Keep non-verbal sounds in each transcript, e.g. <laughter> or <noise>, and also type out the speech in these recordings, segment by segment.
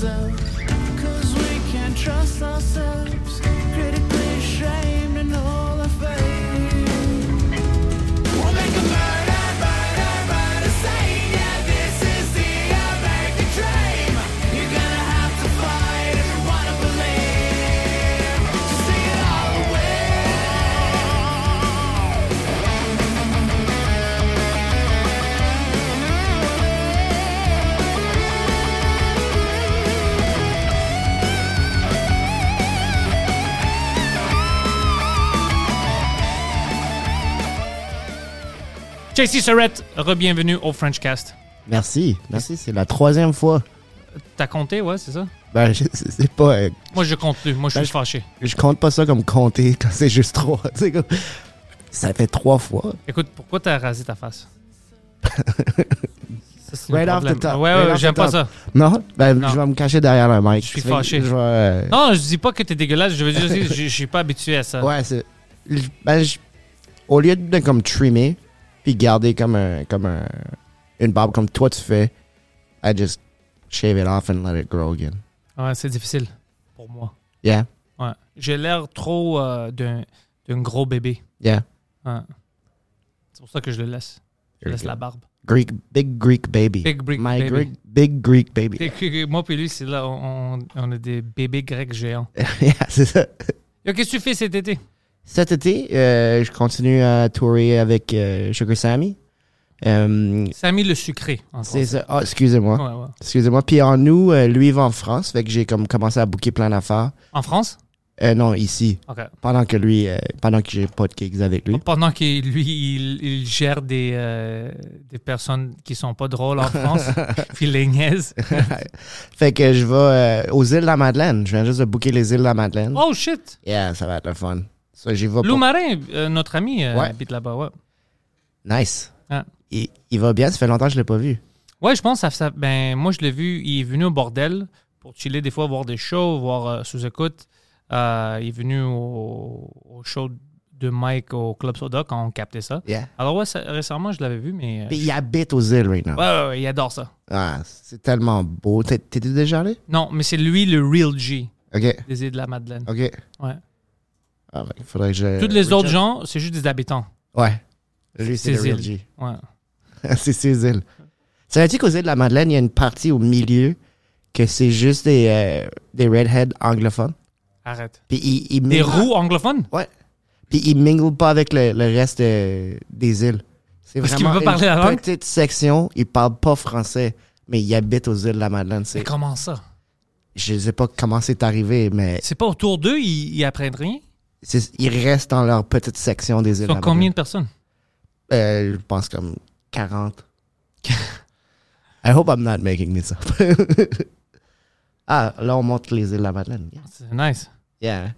Prison JC Surrett, re-bienvenue au Frenchcast. Merci, merci, c'est la troisième fois. T'as compté, ouais, c'est ça? Ben, je- c'est c'est pas. euh, Moi, je compte plus. Moi, je Ben, suis fâché. je compte pas ça comme compter <laughs> quand c'est juste trois. <laughs> C'est comme- Ça fait trois fois. Écoute, pourquoi t'as rasé ta face? <laughs> Ça, c'est Right le off the problème. top, Ouais, right ouais, off j'aime pas top. ça. Non? Ben, Non. je vais me cacher derrière le mic. Je suis Ça fait que fâché. Je vais, euh, Non, je dis pas que t'es dégueulasse. Je veux juste dire, je je suis pas habitué à ça. Ouais, c'est. je- Ben, je- au lieu de comme trimmer, puis garder comme un, comme un, une barbe comme toi tu fais, I just shave it off and let it grow again. Ouais, c'est difficile pour moi. Yeah, Ouais. J'ai l'air trop euh, d'un d'un gros bébé. yeah. Ouais. C'est pour ça que je le laisse. Je laisse good. la barbe. Greek, big Greek baby. Big Greek My baby. Greek, big Greek baby. Que- Moi puis lui, c'est là, on, on- on est des bébés grecs géants. <laughs> yeah, c'est ça. Yo, Qu'est-ce que tu fais cet été? Cet été, euh, je continue à tourer avec euh, Sugar Sammy. Euh, Samy le sucré. en c'est ça. Ah, excusez-moi. Ouais, ouais. Excusez-moi. Puis en nous, euh, lui, il va en France. Fait que j'ai comme commencé à booker plein d'affaires. En France? Euh, non, ici. OK. Pendant que lui, pendant que j'ai pas de gigs avec lui. Pendant qu'il lui, il, il gère des, des personnes qui sont pas drôles en France, <laughs> puis les <laughs> fait que je vais aux îles de la Madeleine. Je viens juste de booker les îles de la Madeleine. Oh shit! Yeah, ça va être le fun. Ça, j'y vais Lou. Marin, euh, notre ami, euh, Ouais. habite là-bas, ouais. Nice. Ah. Il, il va bien? Ça fait longtemps que je l'ai pas vu. Ouais, je pense que ça, ça- ben, moi, je l'ai vu, il est venu au bordel pour chiller des fois, voir des shows, voir euh, sous-écoute. Euh, il est venu au, au show de Mike au Club Soda quand on captait ça. Yeah. Alors ouais, ça- récemment, je l'avais vu, mais... euh, Puis il habite aux îles right now. ouais, ouais, ouais, il adore ça. Ah, c'est tellement beau. T'es- T'étais déjà allé? Non, mais c'est lui le real G OK. des îles de la Madeleine. OK. Ouais. Ah, ben, faudrait que je... Tous les autres gens, c'est juste des habitants. Ouais. Lui, c'est Ces le real îles. G. Ouais. <laughs> c'est ces îles. Savais-tu qu'aux îles de la Madeleine, il y a une partie au milieu que c'est juste des, euh, des redheads anglophones? Arrête. Puis ils, ils Des roues anglophones? Ouais. Puis ils minglent pas avec le, le reste euh, des îles. C'est Parce vraiment pas parler la une langue? petite section. Ils parlent pas français, mais ils habitent aux îles de la Madeleine. Mais comment ça? je sais pas comment c'est arrivé, mais C'est pas autour d'eux, ils, ils apprennent rien? Ils restent dans leur petite section des îles sont combien de personnes? Euh, je pense comme 40. <laughs> I hope I'm not making this up. <laughs> ah, là, on montre les îles de la Madeleine. Yeah. C'est nice. Yeah.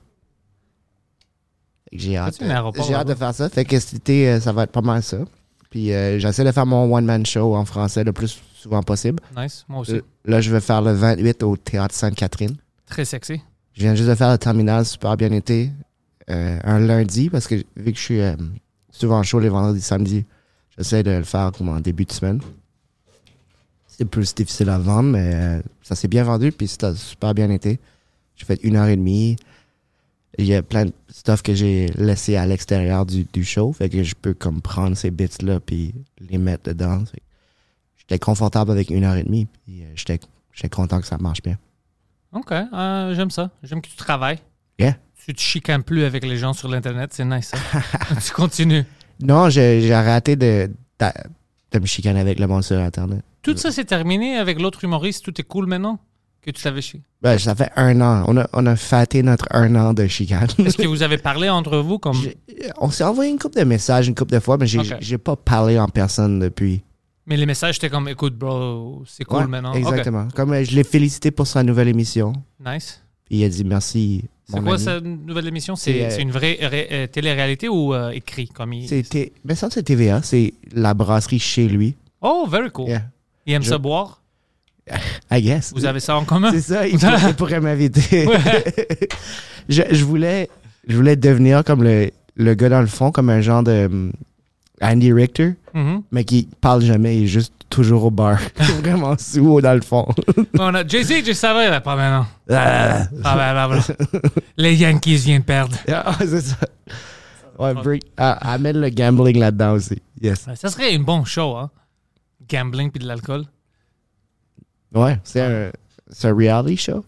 J'ai hâte, j'ai hâte de faire ça. Fait que cet été, euh, ça va être pas mal ça. Puis euh, j'essaie de faire mon one-man show en français le plus souvent possible. Nice. Moi aussi. Euh, Là, je vais faire le 28 au Théâtre Sainte-Catherine. Très sexy. Je viens juste de faire le terminal, super bien été. Euh, un lundi, parce que vu que je suis euh, souvent chaud les vendredis, samedis, j'essaie de le faire comme en début de semaine. C'est plus difficile à vendre, mais euh, ça s'est bien vendu, puis c'était super bien été. J'ai fait une heure et demie. Il y a plein de stuff que j'ai laissé à l'extérieur du, show, fait que je peux comme prendre ces bits-là puis les mettre dedans. J'étais confortable avec une heure et demie, puis j'étais content que ça marche bien. OK. J'aime ça. J'aime que tu travailles. Yeah. Tu te chicanes plus avec les gens sur l'Internet. C'est nice, ça. <laughs> tu continues. Non, j'ai arrêté de, de, de me chicaner avec le monde sur Internet. Tout ça, c'est terminé avec l'autre humoriste. Tout est cool maintenant que tu t'avais chié. Ben, ça fait un an. On a, on a fêté notre un an de chicane. Est-ce que vous avez parlé entre vous comme... On s'est envoyé une couple de messages une couple de fois, mais j'ai Ok. j'ai pas parlé en personne depuis. Mais les messages, étaient comme, écoute, bro, c'est cool Ouais, maintenant. Exactement. Comme euh, je l'ai félicité pour sa nouvelle émission. Nice. Puis il a dit merci. C'est quoi cette nouvelle émission? C'est, euh, une vraie euh, télé-réalité ou euh, écrit? Comme il... C'était. Mais ça, c'est TVA. C'est la brasserie chez lui. Oh, very cool. Yeah. Il aime Je- ça boire? I guess. Vous avez ça en commun? C'est ça, il, pourrait- m'inviter. <laughs> <laughs> je, je voulais, je voulais devenir comme le, le gars dans le fond, comme un genre de hum, Andy Richter, Mhm. mais qui parle jamais, il est juste toujours au bar. <laughs> Vraiment sous dans le fond. <laughs> On a Jay-Z, je savais, là, pas maintenant. Ah, Ah, ben, ben, ben. Les Yankees viennent perdre. ah, c'est ça. Ouais, break, ah, amène le gambling là-dedans aussi. Yes. Ça serait une bonne show, hein? Gambling puis de l'alcool. Ouais, c'est un, un reality show.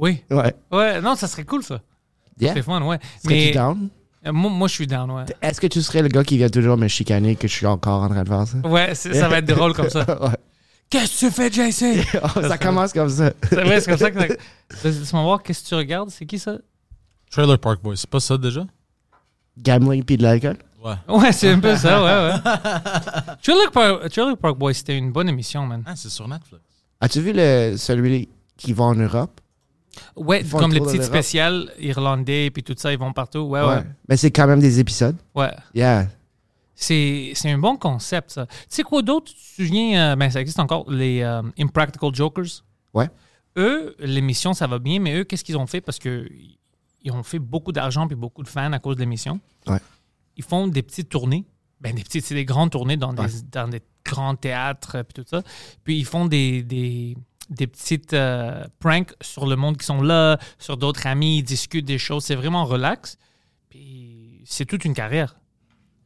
Oui. <laughs> Ouais. Ouais, non, ça serait cool, ça. Yeah. C'est fun, ouais. Mais down? Euh, moi, moi, je suis down, ouais. Est-ce que tu serais le gars qui vient toujours me chicaner que je suis encore en train de faire ça? Ouais, ça va être drôle comme ça. <laughs> Ouais. Qu'est-ce que tu fais, JC? <laughs> Oh, ça commence comme ça. C'est vrai, c'est comme ça que. ça- Laisse-moi voir, qu'est-ce que tu regardes? C'est qui ça? Trailer Park Boys, c'est pas ça déjà? Gambling puis de l'alcool? Ouais. Ouais, c'est un peu ça, ouais, ouais. <laughs> Trailer Park, Trailer Park Boys, c'était une bonne émission, man. Ah, c'est sur Netflix. As-tu vu le, celui qui va en Europe? Ouais, Ils comme le les petites spéciales irlandais puis tout ça, ils vont partout. Ouais, ouais. Mais c'est quand même des épisodes. Ouais. Yeah. C'est c'est un bon concept, ça. Tu sais quoi d'autre? Tu te souviens, euh, ben, ça existe encore, les euh, Impractical Jokers? Ouais. Eux, l'émission, ça va bien, mais eux, qu'est-ce qu'ils ont fait? Parce que ils ont fait beaucoup d'argent puis beaucoup de fans à cause de l'émission. Ouais. Ils font des petites tournées. Ben, des petites, c'est des grandes tournées dans, Ouais. des, dans des grands théâtres puis tout ça. Puis ils font des, des, des petites euh, pranks sur le monde qui sont là, sur d'autres amis, ils discutent des choses. C'est vraiment relax. Puis c'est toute une carrière.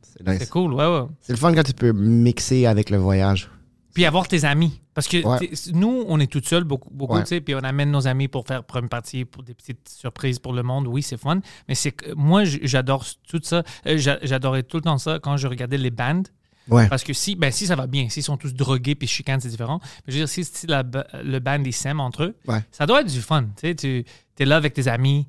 C'est nice. Cool, ouais, ouais. C'est le fun quand tu peux mixer avec le voyage. Puis avoir tes amis. Parce que Ouais. nous, on est tout seuls, beaucoup, beaucoup Ouais. tu sais, puis on amène nos amis pour faire première partie, pour des petites surprises pour le monde. Oui, c'est fun. Mais c'est moi, j'adore tout ça. Euh, j'a- J'adorais tout le temps ça quand je regardais les bands. Ouais. Parce que si, ben, si ça va bien, s'ils sont tous drogués puis chicanent, c'est différent. Mais je veux dire, si, si la le band, ils s'aiment entre eux, Ouais. ça doit être du fun. Tu sais, tu es là avec tes amis,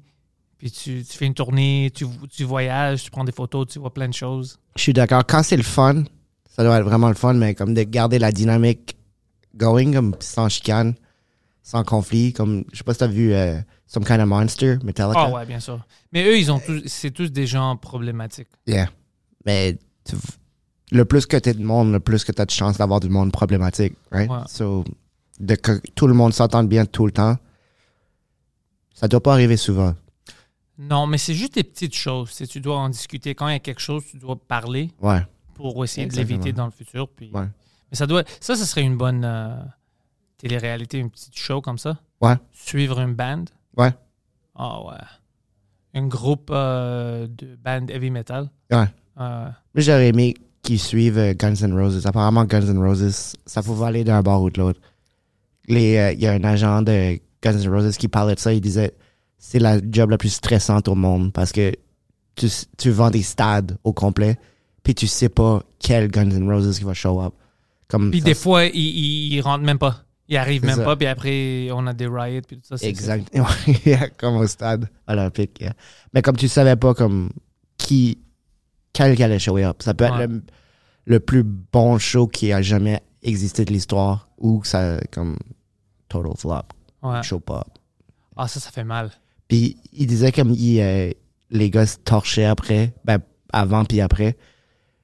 puis tu, tu fais une tournée, tu, tu voyages, tu prends des photos, tu vois plein de choses. Je suis d'accord. Quand c'est le fun, ça doit être vraiment le fun, mais comme de garder la dynamique going, comme sans chicane, sans conflit. Comme, je sais pas si t'as vu euh, Some Kind of Monster, Metallica. Ah ouais, bien sûr. Mais eux, ils ont tous, c'est tous des gens problématiques. Yeah. Mais tu- le plus que t'es de monde, le plus que t'as de chance d'avoir du monde problématique, right? Ouais. So, de que tout le monde s'entende bien tout le temps, ça doit pas arriver souvent. Non, mais c'est juste des petites choses. Si tu dois en discuter, quand il y a quelque chose, tu dois parler Ouais. pour essayer Exactement. de l'éviter dans le futur. Puis... Ouais. Mais ça doit. Ça, ce serait une bonne euh, télé-réalité, une petite show comme ça. Ouais. Suivre une band. Ouais. Ah ouais. Un groupe euh, de band heavy metal. Ouais. Euh, j'aurais aimé qu'ils suivent euh, Guns N' Roses. Apparemment, Guns N' Roses, ça faut aller d'un bord ou de l'autre. Euh, Il y a un agent de Guns N' Roses qui parlait de ça. Il disait c'est la job la plus stressante au monde parce que tu, tu vends des stades au complet, puis tu sais pas quel Guns N' Roses qui va show up. Comme Puis ça, des fois, ils, ils rentrent même pas. Ils arrivent même ça. pas, puis après, on a des riots, puis tout ça. c'est- Exact. <laughs> Comme au stade olympique. yeah. Mais comme tu savais pas comme qui quel qui allait show up. Ça peut être le, le plus bon show qui a jamais existé de l'histoire ou ça comme total flop. Ouais. Show pas. Ah, ça, ça fait mal. Puis il disait comme il, euh, les gars se torchaient après, ben avant puis après.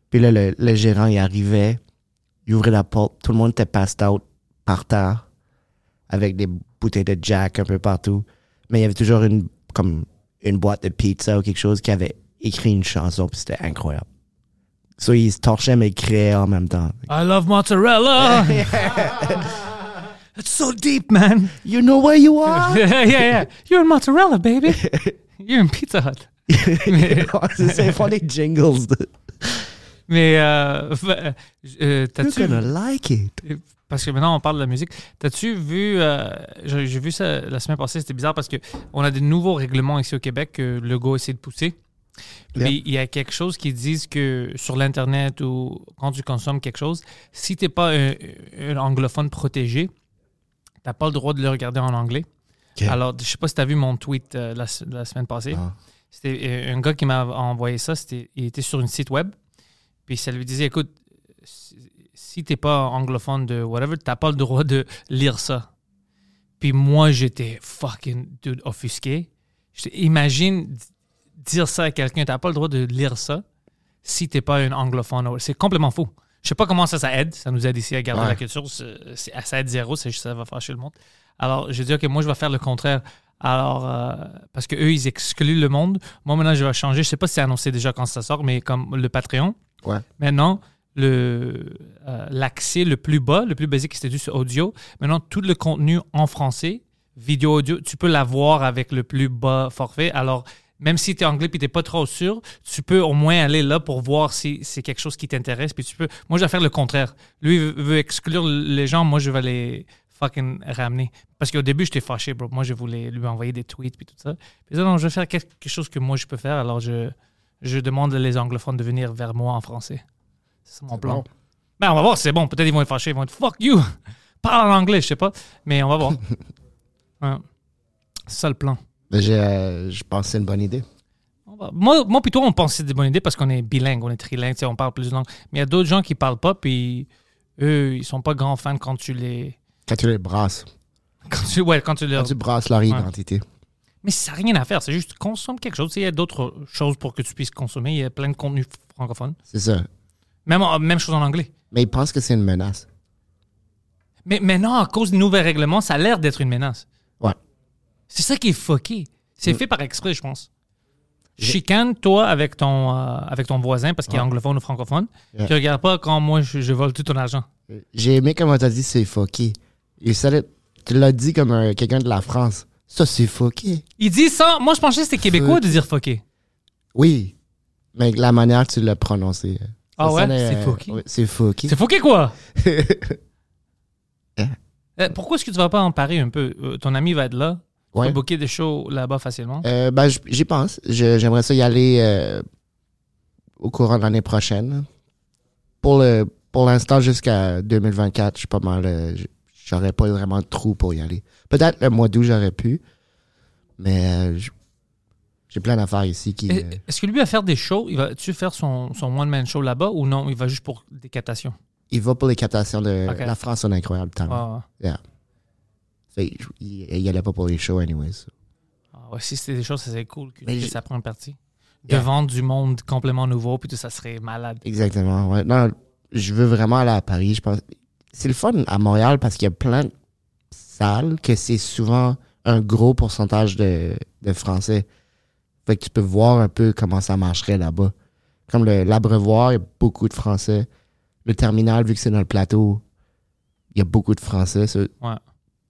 Puis là le, le gérant il arrivait, il ouvrait la porte, tout le monde était passed out par terre avec des bouteilles de Jack un peu partout. Mais il y avait toujours une comme une boîte de pizza ou quelque chose qui avait écrit une chanson puis c'était incroyable. So il se torchait mais il créait en même temps. I love mozzarella! <laughs> It's so deep, man! You know where you are? <laughs> yeah, yeah. You're in mozzarella, baby! <laughs> You're in Pizza Hut. C'est font des jingles. De, mais euh, euh, euh, You're t'as-tu... gonna like it. Parce que maintenant, on parle de la musique. T'as-tu vu... euh, j'ai j'ai vu ça la semaine passée, c'était bizarre parce que on a des nouveaux règlements ici au Québec que le go essaie de pousser. Puis il y a quelque chose qui disent que sur l'Internet ou quand tu consommes quelque chose, si t'es pas un, un anglophone protégé, t'as pas le droit de le regarder en anglais. Alors, je sais pas si t'as vu mon tweet euh, la, la semaine passée. Ah. C'était euh, un gars qui m'a envoyé ça. C'était, il était sur une site web. Puis ça lui disait, écoute, si- si t'es pas anglophone de whatever, t'as pas le droit de lire ça. Puis moi, j'étais fucking dude, offusqué. Imagine dire ça à quelqu'un, t'as pas le droit de lire ça si t'es pas un anglophone. C'est complètement fou. Je sais pas comment ça, ça aide. Ça nous aide ici à garder Ouais. la culture. Ça aide zéro, c'est juste ça va fâcher le monde. Alors, j'ai dit, OK, moi, je vais faire le contraire. Alors, euh, parce qu'eux, ils excluent le monde. Moi, maintenant, je vais changer. Je sais pas si c'est annoncé déjà quand ça sort, mais comme le Patreon, Ouais. maintenant, le, euh, l'accès le plus bas, le plus basique, c'était juste audio. Maintenant, tout le contenu en français, vidéo, audio, tu peux l'avoir avec le plus bas forfait. Alors, même si tu es anglais et tu pas trop sûr, tu peux au moins aller là pour voir si c'est quelque chose qui t'intéresse. Puis tu peux. Moi, je vais faire le contraire. Lui veut- exclure les gens, moi, je vais les fucking ramener. Parce qu'au début, j'étais fâché, bro. Moi, je voulais lui envoyer des tweets puis tout ça. Puis non, je vais faire quelque chose que moi, je peux faire. Alors, je, je demande les anglophones de venir vers moi en français. C'est mon plan. bon. Ben, on va voir, c'est bon. Peut-être ils vont être fâchés. Ils vont être fuck you. <laughs> Parle en anglais, je sais pas. Mais on va voir. <laughs> Ouais. C'est ça le plan. Mais j'ai, euh, je pense que c'est une bonne idée. Moi, moi, puis toi, on pense que c'est des bonnes idées parce qu'on est bilingue, on est trilingue, on parle plusieurs langues. Mais il y a d'autres gens qui parlent pas, puis eux, ils sont pas grands fans quand tu les. Quand tu les brasses. <laughs> Quand tu, ouais, quand tu leur. Quand tu brasses leur identité. Mais ça n'a rien à faire, c'est juste consomme quelque chose. Il y a d'autres choses pour que tu puisses consommer. Il y a plein de contenu francophone. C'est ça. Même, même chose en anglais. Mais ils pensent que c'est une menace. Mais maintenant, à cause des nouveaux règlements, ça a l'air d'être une menace. C'est ça qui est fucké. C'est fait par exprès, je pense. Chicane, toi, avec ton, euh, avec ton voisin, parce qu'il est Ouais. anglophone ou francophone. Yeah. Tu regardes pas quand moi, je, je vole tout ton argent. J'ai aimé comment t'as dit c'est fucké. Tu l'as dit comme un- quelqu'un de la France. Ça, c'est fucké. Il dit ça. Moi, je pensais que c'était québécois de dire fucké. Oui. Mais la manière que tu l'as prononcé. euh, Ah ouais? euh, fucké. ouais, c'est fucké. C'est fucké, quoi? <laughs> Euh, pourquoi est-ce que tu vas pas en parler un peu? Ton ami va être là. Tu Ouais. peux booker des shows là-bas facilement. Euh, ben, j'y pense. J'aimerais ça y aller euh, au courant de l'année prochaine. Pour le pour l'instant, jusqu'à 2024, je suis pas mal. euh, J'aurais pas vraiment de trou pour y aller. Peut-être le mois d'août, j'aurais pu. Mais euh, j'ai plein d'affaires ici qui. Est-ce que lui va faire des shows? Il va-tu faire son, son one-man show là-bas ou non? Il va juste pour des captations? il va pour les captations de la France, un incroyable temps. Ah, Fait, il, il allait pas pour les shows, anyways. ah ouais, si c'était des choses, ça serait cool que ça prenne partie. Yeah. De vendre du monde complètement nouveau, puis tout ça serait malade. Exactement. Ouais. Non, je veux vraiment aller à Paris. Je pense. C'est le fun à Montréal parce qu'il y a plein de salles que c'est souvent un gros pourcentage de, de Français. Fait que tu peux voir un peu comment ça marcherait là-bas. Comme l'abreuvoir, il y a beaucoup de Français. Le terminal, vu que c'est dans le plateau, il y a beaucoup de Français. Ouais.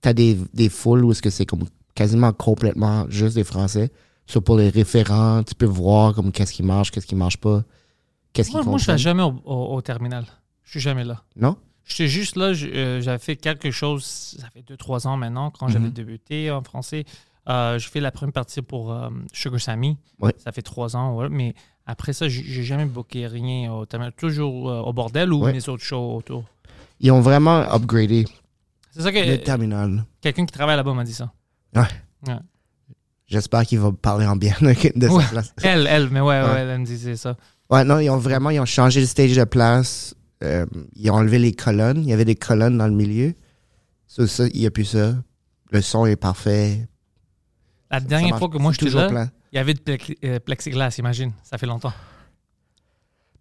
T'as des, des foules où est-ce que c'est comme quasiment complètement juste des Français. So, pour les référents, tu peux voir comme qu'est-ce qui marche, qu'est-ce qui marche pas. Qu'est-ce qui Moi, moi, je vais jamais au, au- au terminal. Je suis jamais là. Non? J'étais juste là, euh, j'avais fait quelque chose, ça fait 2-3 ans maintenant, quand j'avais Mhm. débuté en français. Euh, je fais la première partie pour euh, Sugar Sammy. Ouais. Ça fait 3 ans, ouais, mais après ça, j'ai jamais booké rien au terminal. Toujours au bordel ou Ouais. les autres shows autour. Ils ont vraiment upgradé C'est ça que le terminal. quelqu'un qui travaille là-bas m'a dit ça. J'espère qu'ils vont parler en bien <laughs> de, Ouais. cette place. Elle, elle, mais ouais, ouais, Ouais. elle me disait ça. Ouais, non, ils ont vraiment ils ont changé le stage de place. Euh, ils ont enlevé les colonnes. Il y avait des colonnes dans le milieu. Ça, ça, il n'y a plus ça. Le son est parfait. La Ça dernière fois que moi C'est j'étais là, plein. il y avait de plexi- euh, plexiglas, imagine. Ça fait longtemps.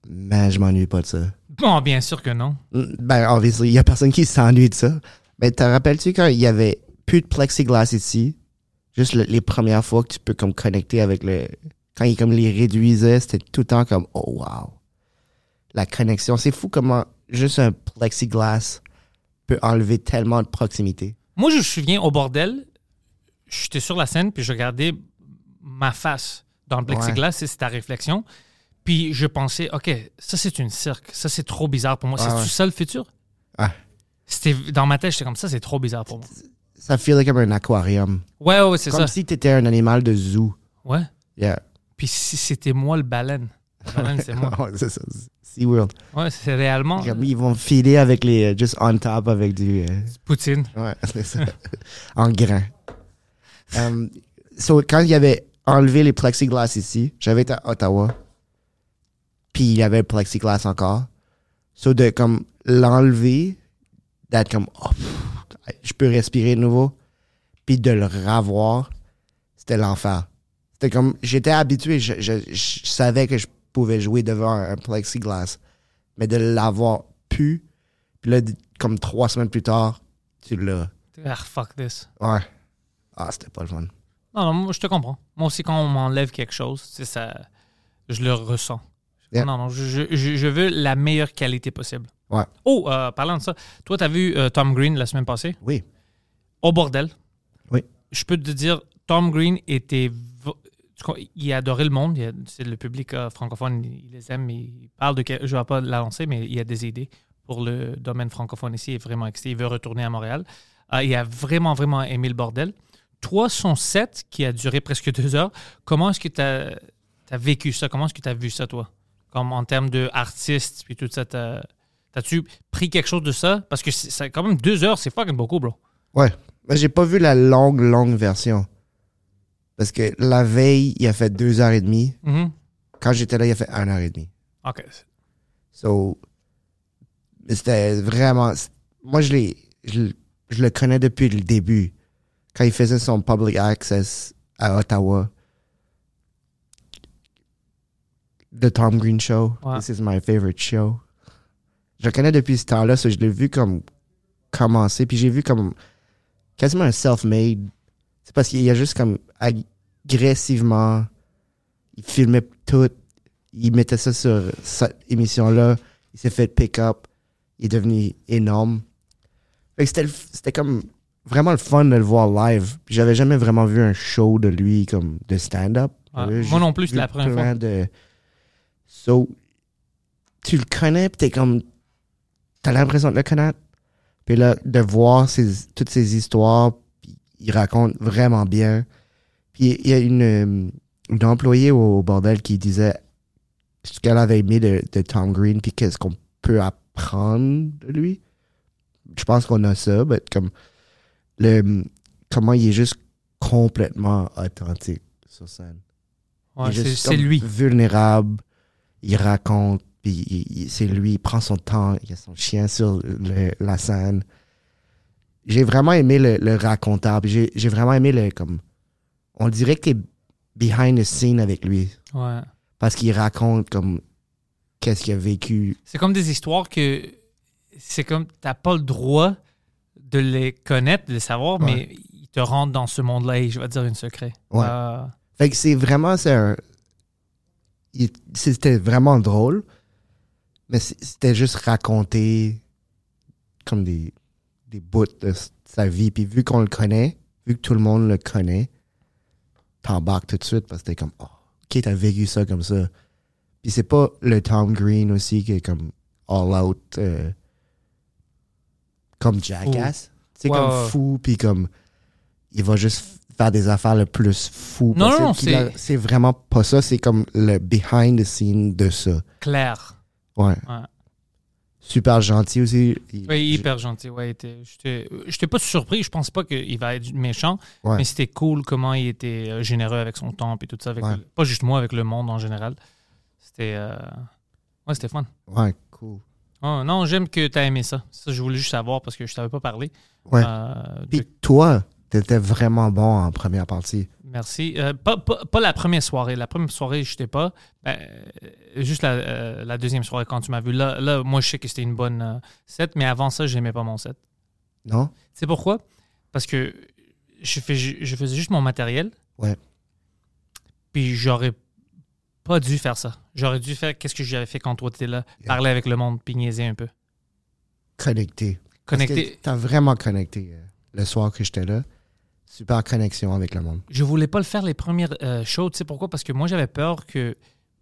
Mais je m'ennuie pas de ça. Bon, bien sûr que non. Mm, Ben, obviously, il y a personne qui s'ennuie de ça. Mais te rappelles-tu quand il y avait plus de plexiglas ici? Juste le- les premières fois que tu peux comme connecter avec le... Quand ils comme les réduisaient, c'était tout le temps comme, oh wow. La connexion, c'est fou comment juste un plexiglas peut enlever tellement de proximité. Moi, je me souviens au bordel, j'étais sur la scène, puis je regardais ma face dans le plexiglas, c'est c'est ta réflexion. Puis je pensais, OK, ça c'est une cirque. Ça c'est trop bizarre pour moi. Ouais, c'est ouais. ça le futur? Ouais. C'était Dans ma tête, j'étais comme ça, c'est trop bizarre pour moi. Ça feel comme un aquarium. Ouais, ouais, c'est Comme ça. si t'étais un animal de zoo. Ouais. Yeah. Puis si c'était moi le baleine. Le baleine, c'est moi. <laughs> Ouais, c'est ça. SeaWorld. Ouais, c'est réellement Comme Ils vont filer avec les... euh, Just on top avec du... euh, Poutine. Ouais, <laughs> c'est ça. en grain. Um, so, quand il y avait enlevé les plexiglas ici, j'avais été à Ottawa. Puis il y avait le plexiglas encore. So, de comme l'enlever, d'être comme, oh, pff, je peux respirer de nouveau, puis de le revoir, c'était l'enfer. C'était comme, j'étais habitué, je, je, je savais que je pouvais jouer devant un, plexiglas, mais de l'avoir pu, puis là, comme trois semaines plus tard, tu l'as. Ah, fuck this. Ouais. Ah, c'était pas le fun. Non, non, moi, je te comprends. Moi aussi, quand on m'enlève quelque chose, c'est ça, je le ressens. Yeah. Non, non, je, je- je veux la meilleure qualité possible. Ouais. Oh, euh, parlant de ça, toi, tu as vu euh, Tom Green la semaine passée? Oui. Au bordel. Oui. Je peux te dire, Tom Green était. Il a adoré le monde. a- C'est le public euh, francophone, il les aime. Il parle de. Je ne vais pas la lancer, mais il a des idées pour le domaine francophone ici. Il est vraiment excité. Il veut retourner à Montréal. Il a vraiment, vraiment aimé le bordel. Toi, son set qui a duré presque deux heures, comment est-ce que tu as, vécu ça? Comment est-ce que tu as vu ça, toi? Comme en termes d'artiste, puis tout ça, t'as- t'as-tu pris quelque chose de ça? Parce que c'est quand même deux heures, c'est fucking beaucoup, bro. Ouais. Mais j'ai pas vu la longue, longue version. Parce que la veille, il a fait deux heures et demie. Mhm. Quand j'étais là, il a fait une heure et demie. OK. So, c'était vraiment. Moi, je, l'ai, je, le connais depuis le début. Quand il faisait son public access à Ottawa. The Tom Green Show. Ouais. This is my favorite show. Je le connais depuis ce temps-là, so je l'ai vu comme commencer. Puis j'ai vu comme quasiment un self-made. C'est parce qu'il y a juste comme agressivement. Il filmait tout. Il mettait ça sur cette émission-là. Il s'est fait pick-up. Il est devenu énorme. C'était, comme vraiment le fun de le voir live. J'avais jamais vraiment vu un show de lui comme de stand-up. J'avais Moi non plus, c'est la première fois. De... So, tu le connais, puis t'es comme. T'as l'impression de le connaître? Puis là, de voir ses- toutes ces histoires, puis il raconte vraiment bien. Puis il y a une, une employée au bordel qui disait ce qu'elle avait aimé de, de Tom Green, puis qu'est-ce qu'on peut apprendre de lui. Je pense qu'on a ça, mais comme le comment il est juste complètement authentique sur scène. Ouais, c'est lui. Vulnérable. Il raconte, puis il- il- c'est lui, il prend son temps, il y a son chien sur le- la scène. J'ai vraiment aimé le, le raconteur, puis j'ai vraiment aimé le comme. On dirait que t'es behind the scene avec lui, Ouais. parce qu'il raconte comme qu'est-ce qu'il a vécu. C'est comme des histoires que c'est comme t'as pas le droit de les connaître, de les savoir, Ouais. mais ils te rentrent dans ce monde-là et je vais te dire un secret. Ouais. Euh, Fait que c'est vraiment, c'est un. il- C'était vraiment drôle, mais c'était juste raconter comme des, des bouts de sa vie. Puis vu qu'on le connaît, vu que tout le monde le connaît, t'embarques tout de suite parce que t'es comme, oh, ok, t'as vécu ça comme ça. Puis c'est pas le Tom Green aussi qui est comme all out, euh, comme Jackass. C'est comme fou, puis comme, il va juste faire des affaires le plus fou Non, possible. non, c'est- c'est vraiment pas ça, c'est comme le behind the scene de ça. clair. Ouais. Ouais. Super gentil aussi. Il- Oui, hyper gentil. Ouais, était- j'étais pas surpris. Je pense pas qu'il va être méchant, Ouais. mais c'était cool comment il était euh, généreux avec son temps et tout ça. Avec Ouais. le- pas juste moi, avec le monde en général. C'était euh, ouais, c'était fun. Ouais, cool. Oh, non, j'aime que tu as aimé ça. Ça, je voulais juste savoir parce que je t'avais pas parlé. Ouais. Euh, Puis toi, t'étais vraiment bon en première partie. Merci. Euh, pas, pas- pas la première soirée. La première soirée, je n'étais pas. Ben, euh, juste la, euh, la deuxième soirée quand tu m'as vu. Là, là, moi, je sais que c'était une bonne set, mais avant ça, j'aimais pas mon set. Non? C'est pourquoi? Parce que je, fais, je faisais juste mon matériel. Ouais. Puis j'aurais pas dû faire ça. J'aurais dû faire qu'est-ce que j'avais fait quand toi t'étais là. Yeah. Parler avec le monde, puis niaiser un peu. Connecté. Connecter. T'as vraiment connecté le soir que j'étais là. Super connexion avec le monde. Je voulais pas le faire les premières euh, shows. Tu sais pourquoi? Parce que moi, j'avais peur que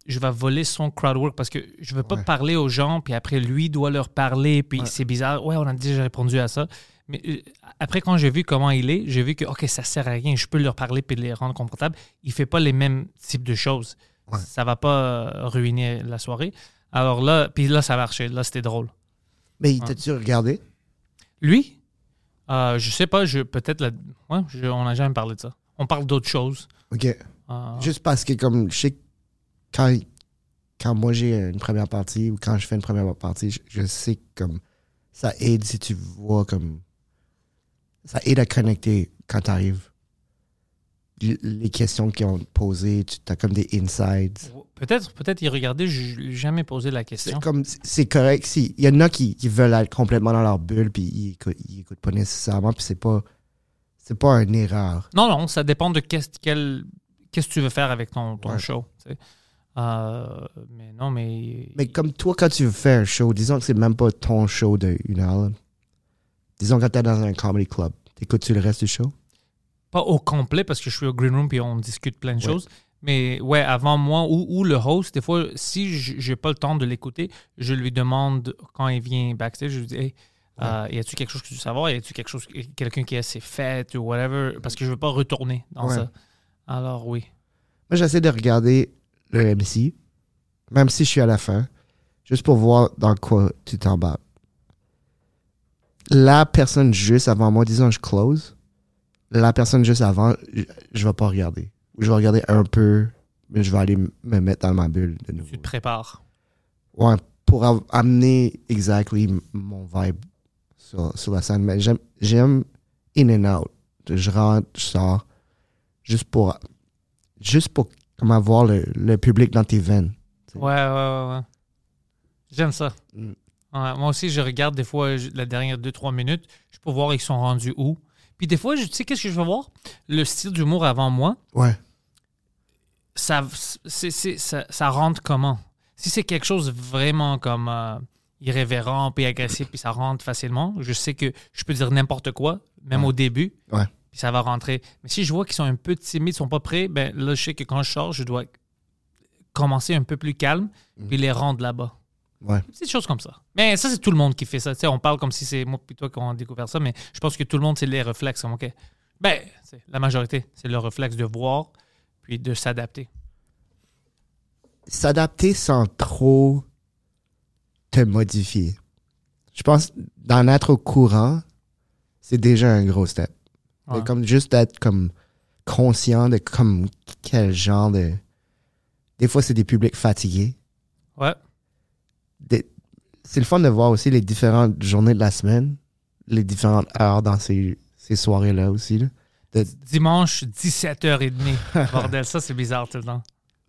je vais voler son crowd work parce que je veux pas Ouais. parler aux gens, puis après, lui doit leur parler, puis Ouais. c'est bizarre. Ouais, on a déjà répondu à ça. Mais euh, après, quand j'ai vu comment il est, j'ai vu que, OK, ça sert à rien. Je peux leur parler puis les rendre confortables. Il fait pas les mêmes types de choses. Ouais. Ça va pas ruiner la soirée. Alors là, puis là, ça marchait. Là, c'était drôle. Mais t'as-tu regardé? Lui, euh, je sais pas, je peut-être, la... ouais, je- on n'a jamais parlé de ça. On parle d'autres choses. OK. Euh, Juste parce que, comme, je sais que quand, quand moi j'ai une première partie ou quand je fais une première partie, je, je sais que comme ça aide si tu vois comme ça aide à connecter quand tu arrives. Les questions qu'ils ont posées, tu as comme des insides. Peut-être, peut-être y regarder, je n'ai jamais posé la question. C'est correct si il y en a qui, qui veulent être complètement dans leur bulle puis ils écoutent, ils écoutent pas nécessairement puis c'est pas c'est pas une erreur. Non, non, ça dépend de qu'est-ce quel- qu'est-ce que tu veux faire avec ton, ton Ouais. show. tu sais. Euh, mais non, mais. Mais comme toi quand tu fais un show, disons que c'est même pas ton show de une heure. là. Disons quand t'es dans un comedy club, t'écoutes-tu le reste du show? Pas au complet parce que je suis au green room puis on discute plein de Ouais. choses. Mais ouais, avant moi ou, ou le host, des fois, si j- j'ai pas le temps de l'écouter, je lui demande quand il vient backstage, je lui dis Hey, euh, y a-tu quelque chose que tu veux savoir? Y a-tu quelque chose, quelqu'un qui a ses fêtes ou whatever? Parce que je veux pas retourner dans Ouais. ça. Alors oui. Moi, j'essaie de regarder le MC, même si je suis à la fin, juste pour voir dans quoi tu t'embarques. La personne juste avant moi, disons, je close. La personne juste avant, je, je vais pas regarder. Je vais regarder un peu, mais je vais aller me mettre dans ma bulle de nouveau. Tu te prépares. Ouais, pour amener exactly mon vibe sur, sur la scène. Mais j'aime, j'aime in and out. Je rentre, je sors, juste pour, juste pour comme avoir le, le public dans tes veines. Ouais, ouais, ouais. ouais. J'aime ça. Mm. Ouais, moi aussi, je regarde des fois la dernière 2-3 minutes, je peux voir ils sont rendus où. Puis des fois, je- tu sais, qu'est-ce que je veux voir? Le style d'humour avant moi, Ouais, ça, ça, ça rentre comment? Si c'est quelque chose vraiment comme euh, irrévérent puis agressif puis ça rentre facilement, je sais que je peux dire n'importe quoi, même Ouais. au début, Ouais. puis ça va rentrer. Mais si je vois qu'ils sont un peu timides, sont pas prêts, ben là, je sais que quand je sors, je dois commencer un peu plus calme puis les rendre là-bas. Ouais. Des petites choses comme ça. Mais ça, c'est tout le monde qui fait ça. Tu sais, on parle comme si c'est moi et toi qui avons découvert ça, mais je pense que tout le monde, c'est les réflexes. Comme, OK. Ben, la majorité, c'est le réflexe de voir puis de s'adapter. S'adapter sans trop te modifier. Je pense d'en être au courant, c'est déjà un gros step. Mais. Comme juste d'être comme conscient de comme quel genre de. Des fois, c'est des publics fatigués. Ouais. Des- C'est le fun de voir aussi les différentes journées de la semaine, les différentes heures dans ces, ces soirées-là aussi. là. De- Dimanche, 17h30. <laughs> Bordel, ça, c'est bizarre tout le temps.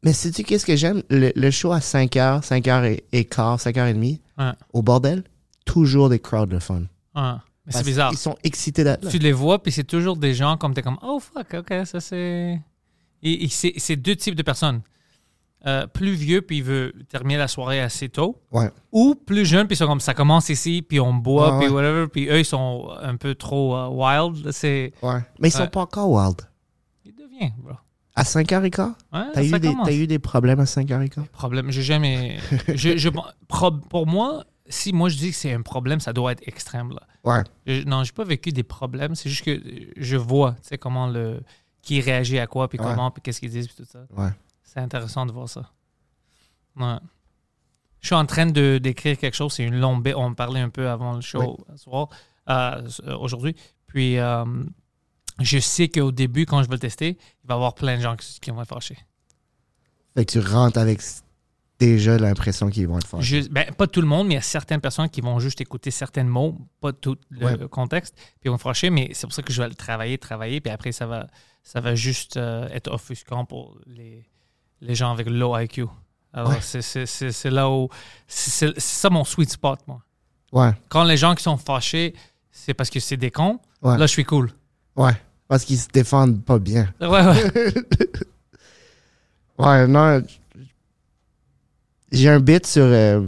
Mais sais-tu qu'est-ce que j'aime? Le, le show à 5h, 5h et quart, 5h30, Ouais. au bordel, toujours des crowds de fun. Ouais. Mais c'est bizarre. Ils sont excités d'être là. Tu les vois, puis c'est toujours des gens comme t'es comme Oh fuck, ok, ça c'est. Et, c'est deux types de personnes. Euh, plus vieux, puis il veut terminer la soirée assez tôt. Ouais. Ou plus jeune, puis ils sont comme ça commence ici, puis on boit, puis whatever, puis eux ils sont un peu trop euh, wild. C'est. Ouais. Mais ils sont pas encore wild. Il devient, bro. À 5h15? Ouais, T'as eu, des- commence. t'as eu des problèmes à 5h15? Problème, j'ai jamais. <laughs> je, je- pour moi, si moi je dis que c'est un problème, ça doit être extrême. Là. Ouais. Je- non, j'ai pas vécu des problèmes. C'est juste que je vois, tu sais, comment le. Qui réagit à quoi, puis Ouais. comment, puis qu'est-ce qu'ils disent, puis tout ça. Ouais. C'est intéressant de voir ça. Ouais. Je suis en train de d'écrire quelque chose. C'est une longue baie. On parlait un peu avant le show ce soir, euh, euh, aujourd'hui. Puis, euh, je sais qu'au début, quand je vais le tester, il va y avoir plein de gens qui, qui vont être fâchés. Fait que tu rentres avec déjà l'impression qu'ils vont être. Juste- ben, pas tout le monde, mais il y a certaines personnes qui vont juste écouter certains mots, pas tout le Ouais. contexte, puis ils vont fâcher, mais c'est pour ça que je vais le travailler, travailler, puis après, ça va, ça va juste euh, être offusquant pour les, les gens avec low IQ. Alors, Ouais. c'est- là où. C'est ça mon sweet spot, moi. Ouais. Quand les gens qui sont fâchés, c'est parce que c'est des cons, Ouais. là, je suis cool. Ouais. Parce qu'ils se défendent pas bien. Ouais, ouais. <laughs> Ouais, non. J'ai un bit sur, euh,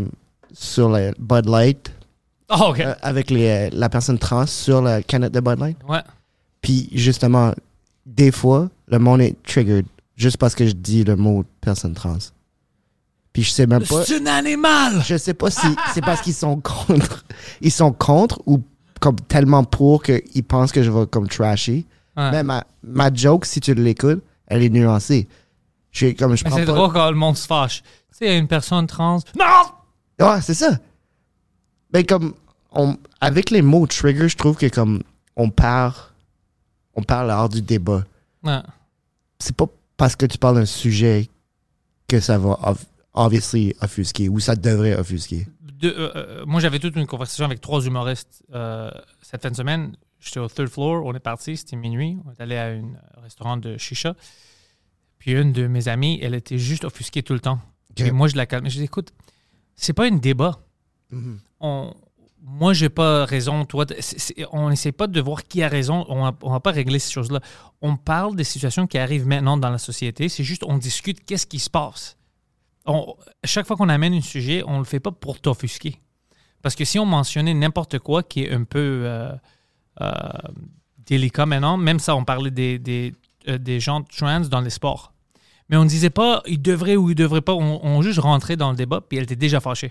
sur le Bud Light Oh, OK. euh, avec les, euh, la personne trans sur la canette de Bud Light. ouais. Puis justement, des fois, le monde est triggered juste parce que je dis le mot personne trans. Puis je sais même pas. C'est un animal! Je sais pas si c'est parce qu'ils sont contre. Ils sont contre ou comme tellement pour qu'ils pensent que je vais comme. Ouais. Mais ma, ma joke, si tu l'écoutes, elle est nuancée. Je suis comme je c'est drôle quand le monde se fâche. Tu sais, une personne trans. Non! Ouais, c'est ça. Mais comme on, avec les mots trigger, je trouve que comme on part on parle hors du débat. Ouais. C'est pas parce que tu parles d'un sujet que ça va obviously offusqué, ou ça devrait offusquer. de- euh, euh, moi, j'avais toute une conversation avec trois humoristes euh, cette fin de semaine. J'étais au third floor, on est parti, c'était minuit. On est allé à un restaurant de chicha. Puis une de mes amies, elle était juste offusquée tout le temps. Ok. Et moi, je la calme. Je dis, écoute, c'est pas un débat. Mhm. On, moi, j'ai pas raison. Toi, on n'essaie pas de voir qui a raison. On on va pas régler ces choses-là. On parle des situations qui arrivent maintenant dans la société. C'est juste, on discute qu'est-ce qui se passe. Chaque fois qu'on amène un sujet, on le fait pas pour t'offusquer. Parce que si on mentionnait n'importe quoi qui est un peu euh, euh, délicat maintenant, même ça, on parlait des, des, euh, gens trans dans les sports. Mais on ne disait pas ils devraient ou ils devraient pas. On, on juste rentrait dans le débat, puis elle était déjà fâchée.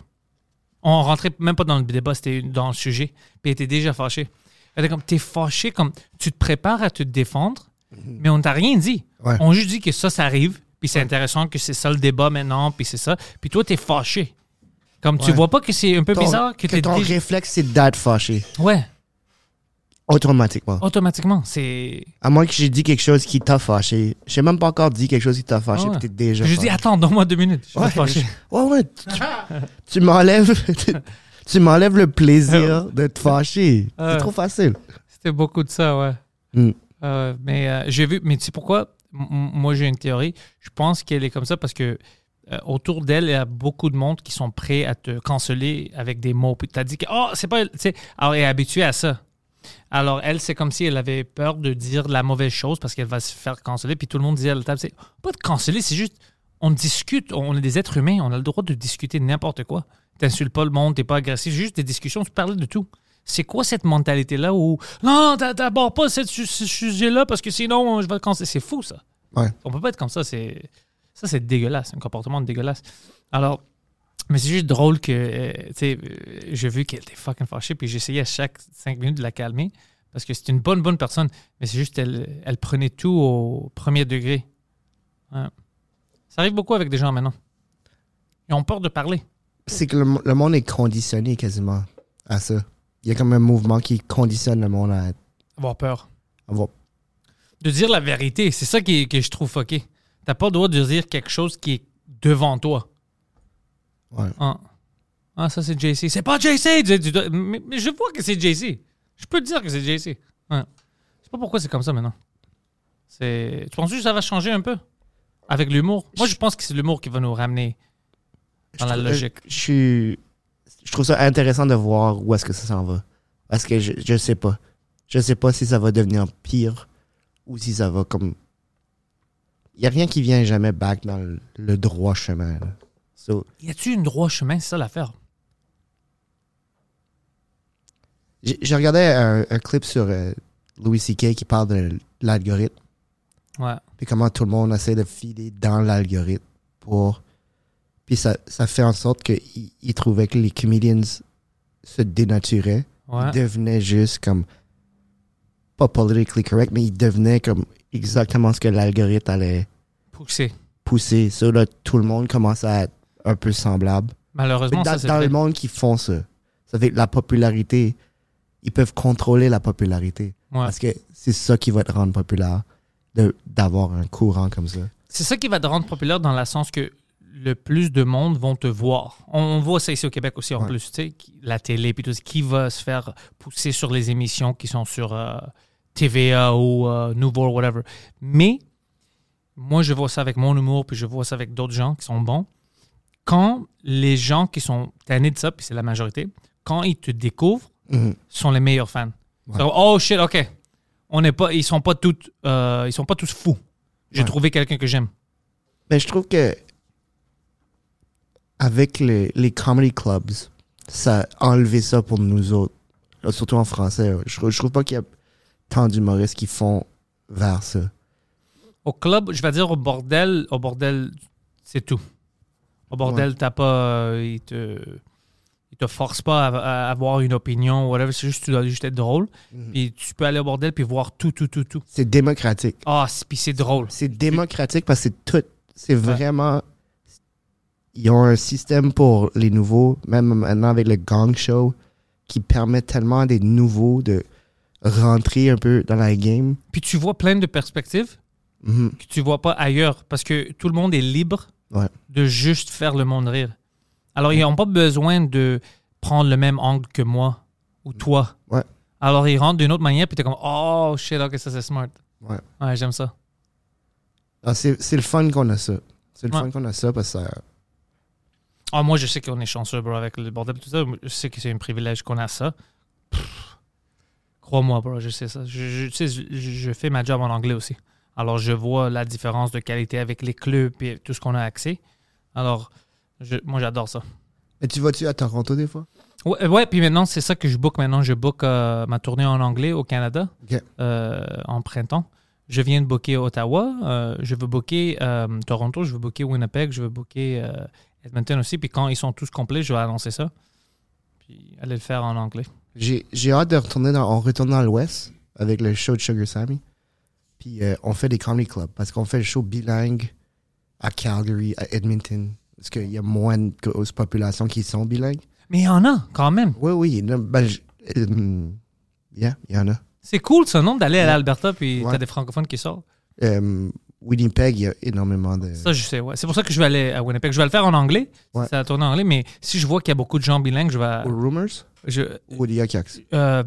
On rentrait même pas dans le débat, c'était dans le sujet, puis elle était déjà fâchée. Elle était comme, t'es fâché, comme, tu te prépares à te défendre, mais on t'a rien dit. Ouais. On juste dit que ça, ça arrive, puis c'est intéressant que c'est ça le débat maintenant, puis c'est ça. Puis toi, t'es fâché. Comme, tu vois pas que c'est un peu Ton- bizarre que, que ton réflexe, c'est d'être fâché, Ouais, automatiquement. automatiquement, c'est... À moins que j'ai dit quelque chose qui t'a fâché. J'ai même pas encore dit quelque chose qui t'a fâché, Ah ouais. t'es déjà Je fâché. dis, attends, donne-moi deux minutes. Je Ouais, fâché. Ouais, ouais. Tu, tu m'enlèves. <laughs> Tu, m'enlèves le plaisir de te fâcher. C'est trop facile. C'était beaucoup de ça, ouais. Mm. Euh, mais euh, j'ai vu, mais tu sais pourquoi? M- moi, j'ai une théorie. Je pense qu'elle est comme ça parce que euh, autour d'elle, il y a beaucoup de monde qui sont prêts à te canceller avec des mots. Puis tu as dit que, oh, c'est pas. tu sais, Alors, elle est habituée à ça. Alors, elle, c'est comme si elle avait peur de dire la mauvaise chose parce qu'elle va se faire canceller. Puis tout le monde disait à la table, c'est pas de canceller, c'est juste, on discute, on est des êtres humains, on a le droit de discuter n'importe quoi. T'insultes pas le monde, t'es pas agressif, c'est juste des discussions, tu parles de tout. C'est quoi cette mentalité-là où, non, t'a- t'abordes pas ce sujet-là parce que sinon, je vais te canceller. C'est fou, ça. Ouais. On peut pas être comme ça, c'est ça c'est dégueulasse, un comportement dégueulasse. Alors, mais c'est juste drôle que, euh, tu sais, j'ai vu qu'elle était fucking fâchée, puis j'essayais à chaque cinq minutes de la calmer, parce que c'est une bonne, bonne personne, mais c'est juste, elle, elle prenait tout au premier degré. Ça arrive beaucoup avec des gens maintenant. Ils ont peur de parler. C'est que le, mo- le monde est conditionné quasiment à ça. Il y a comme un mouvement qui conditionne le monde à Avoir peur. avoir. De dire la vérité, c'est ça qui, que je trouve fucké. T'as pas le droit de dire quelque chose qui est devant toi. Ouais. Ah, Ah, ça c'est JC. C'est pas JC! Mais, mais je vois que c'est JC. Je peux te dire que c'est JC. Ouais. Je sais pas pourquoi c'est comme ça maintenant. C'est... Tu penses que ça va changer un peu? Avec l'humour? Moi, je pense que c'est l'humour qui va nous ramener dans Je la trouve- logique. Je suis. Je trouve ça intéressant de voir où est-ce que ça s'en va. Parce que je, je sais pas. Je sais pas si ça va devenir pire ou si ça va comme. Il y a rien qui vient jamais back dans le, le droit chemin. là. So, Y a-tu une droit chemin? C'est ça l'affaire. j'ai regardé un, un clip sur euh, Louis C.K. qui parle de l'algorithme. Ouais. Puis comment tout le monde essaie de filer dans l'algorithme pour. Puis ça, ça fait en sorte qu'il il trouvait que les comedians se dénaturaient. Ouais. Ils devenaient juste comme. Pas politically correct, mais ils devenaient comme exactement ce que l'algorithme allait Poussé. pousser. Ça, là, tout le monde commence à être un peu semblable. Malheureusement, dans ça dans le monde qui font ça, ça fait que la popularité, ils peuvent contrôler la popularité. Ouais. Parce que c'est ça qui va te rendre populaire, d'avoir un courant comme ça. C'est ça qui va te rendre populaire dans le sens que le plus de monde vont te voir. On, on voit ça ici au Québec aussi en Ouais. plus, tu sais, la télé puis tout ça, qui va se faire pousser sur les émissions qui sont sur euh, TVA ou euh, Nouveau whatever. Mais moi je vois ça avec mon humour puis je vois ça avec d'autres gens qui sont bons. Quand les gens qui sont tannés de ça, puis c'est la majorité, quand ils te découvrent, Mhm. sont les meilleurs fans. Ouais. Oh shit, ok. On n'est pas, ils sont pas toutes, euh, ils sont pas tous fous. J'ai Ouais. trouvé quelqu'un que j'aime. Mais je trouve que avec les, les comedy clubs, ça a enlevé ça pour nous autres. Là, Surtout en français. Je, je trouve pas qu'il y a tant d'humoristes qui font vers ça. Au club, je vais dire au bordel, au bordel, c'est tout. Au bordel, t'as pas, euh, ils te, ils te forcent pas à, à avoir une opinion, whatever. C'est juste, tu dois juste être drôle. Puis tu peux aller au bordel puis voir tout, tout, tout, tout. C'est démocratique. Ah, c'est- puis c'est drôle. C'est démocratique parce que c'est tout. C'est vraiment. Ils ont un système pour les nouveaux, même maintenant avec le Gang Show, qui permet tellement à des nouveaux de rentrer un peu dans la game. Puis tu vois plein de perspectives Mhm. que tu vois pas ailleurs parce que tout le monde est libre Ouais. de juste faire le monde rire. Alors, ils n'ont pas besoin de prendre le même angle que moi ou toi. Ouais. Alors, ils rentrent d'une autre manière, puis t'es comme, oh shit, ok, ça c'est smart. Ouais. Ouais, j'aime ça. Ah, c'est le fun qu'on a ça. C'est le Ouais. fun qu'on a ça parce que ça. Ah, moi, je sais qu'on est chanceux, bro, avec le bordel, tout ça. Je sais que c'est un privilège qu'on a ça. Crois-moi, bro, je sais ça. Je, je fais ma job en anglais aussi. Alors, je vois la différence de qualité avec les clubs et tout ce qu'on a accès. Alors, je- moi, j'adore ça. Mais tu vas-tu à Toronto des fois? Ouais, ouais, puis maintenant, c'est ça que je book maintenant. Je book euh, ma tournée en anglais au Canada euh, en printemps. Je viens de booker Ottawa. euh, je veux booker euh, Toronto. Je veux booker Winnipeg. Je veux booker euh, Edmonton aussi. Puis quand ils sont tous complets, je vais annoncer ça. Puis aller le faire en anglais. J'ai j'ai hâte de retourner dans. On retourne dans l'Ouest avec le show de Sugar Sammy. Puis euh, on fait des comedy clubs parce qu'on fait le show bilingue à Calgary, à Edmonton. Parce qu'il y a moins de grosses populations qui sont bilingues. Mais il y en a quand même. Oui, oui. non, ben, je- euh, yeah, il y en a. C'est cool, ça, non, d'aller à l'Alberta puis Ouais. t'as des francophones qui sortent. Euh, Winnipeg, il y a énormément de. Ça, je sais, ouais. C'est pour ça que je vais aller à Winnipeg. Je vais le faire en anglais. Ouais. C'est la tournée en anglais. Mais si je vois qu'il y a beaucoup de gens bilingues, je vais. Aux Rumors? Je, ou Yaks? Euh,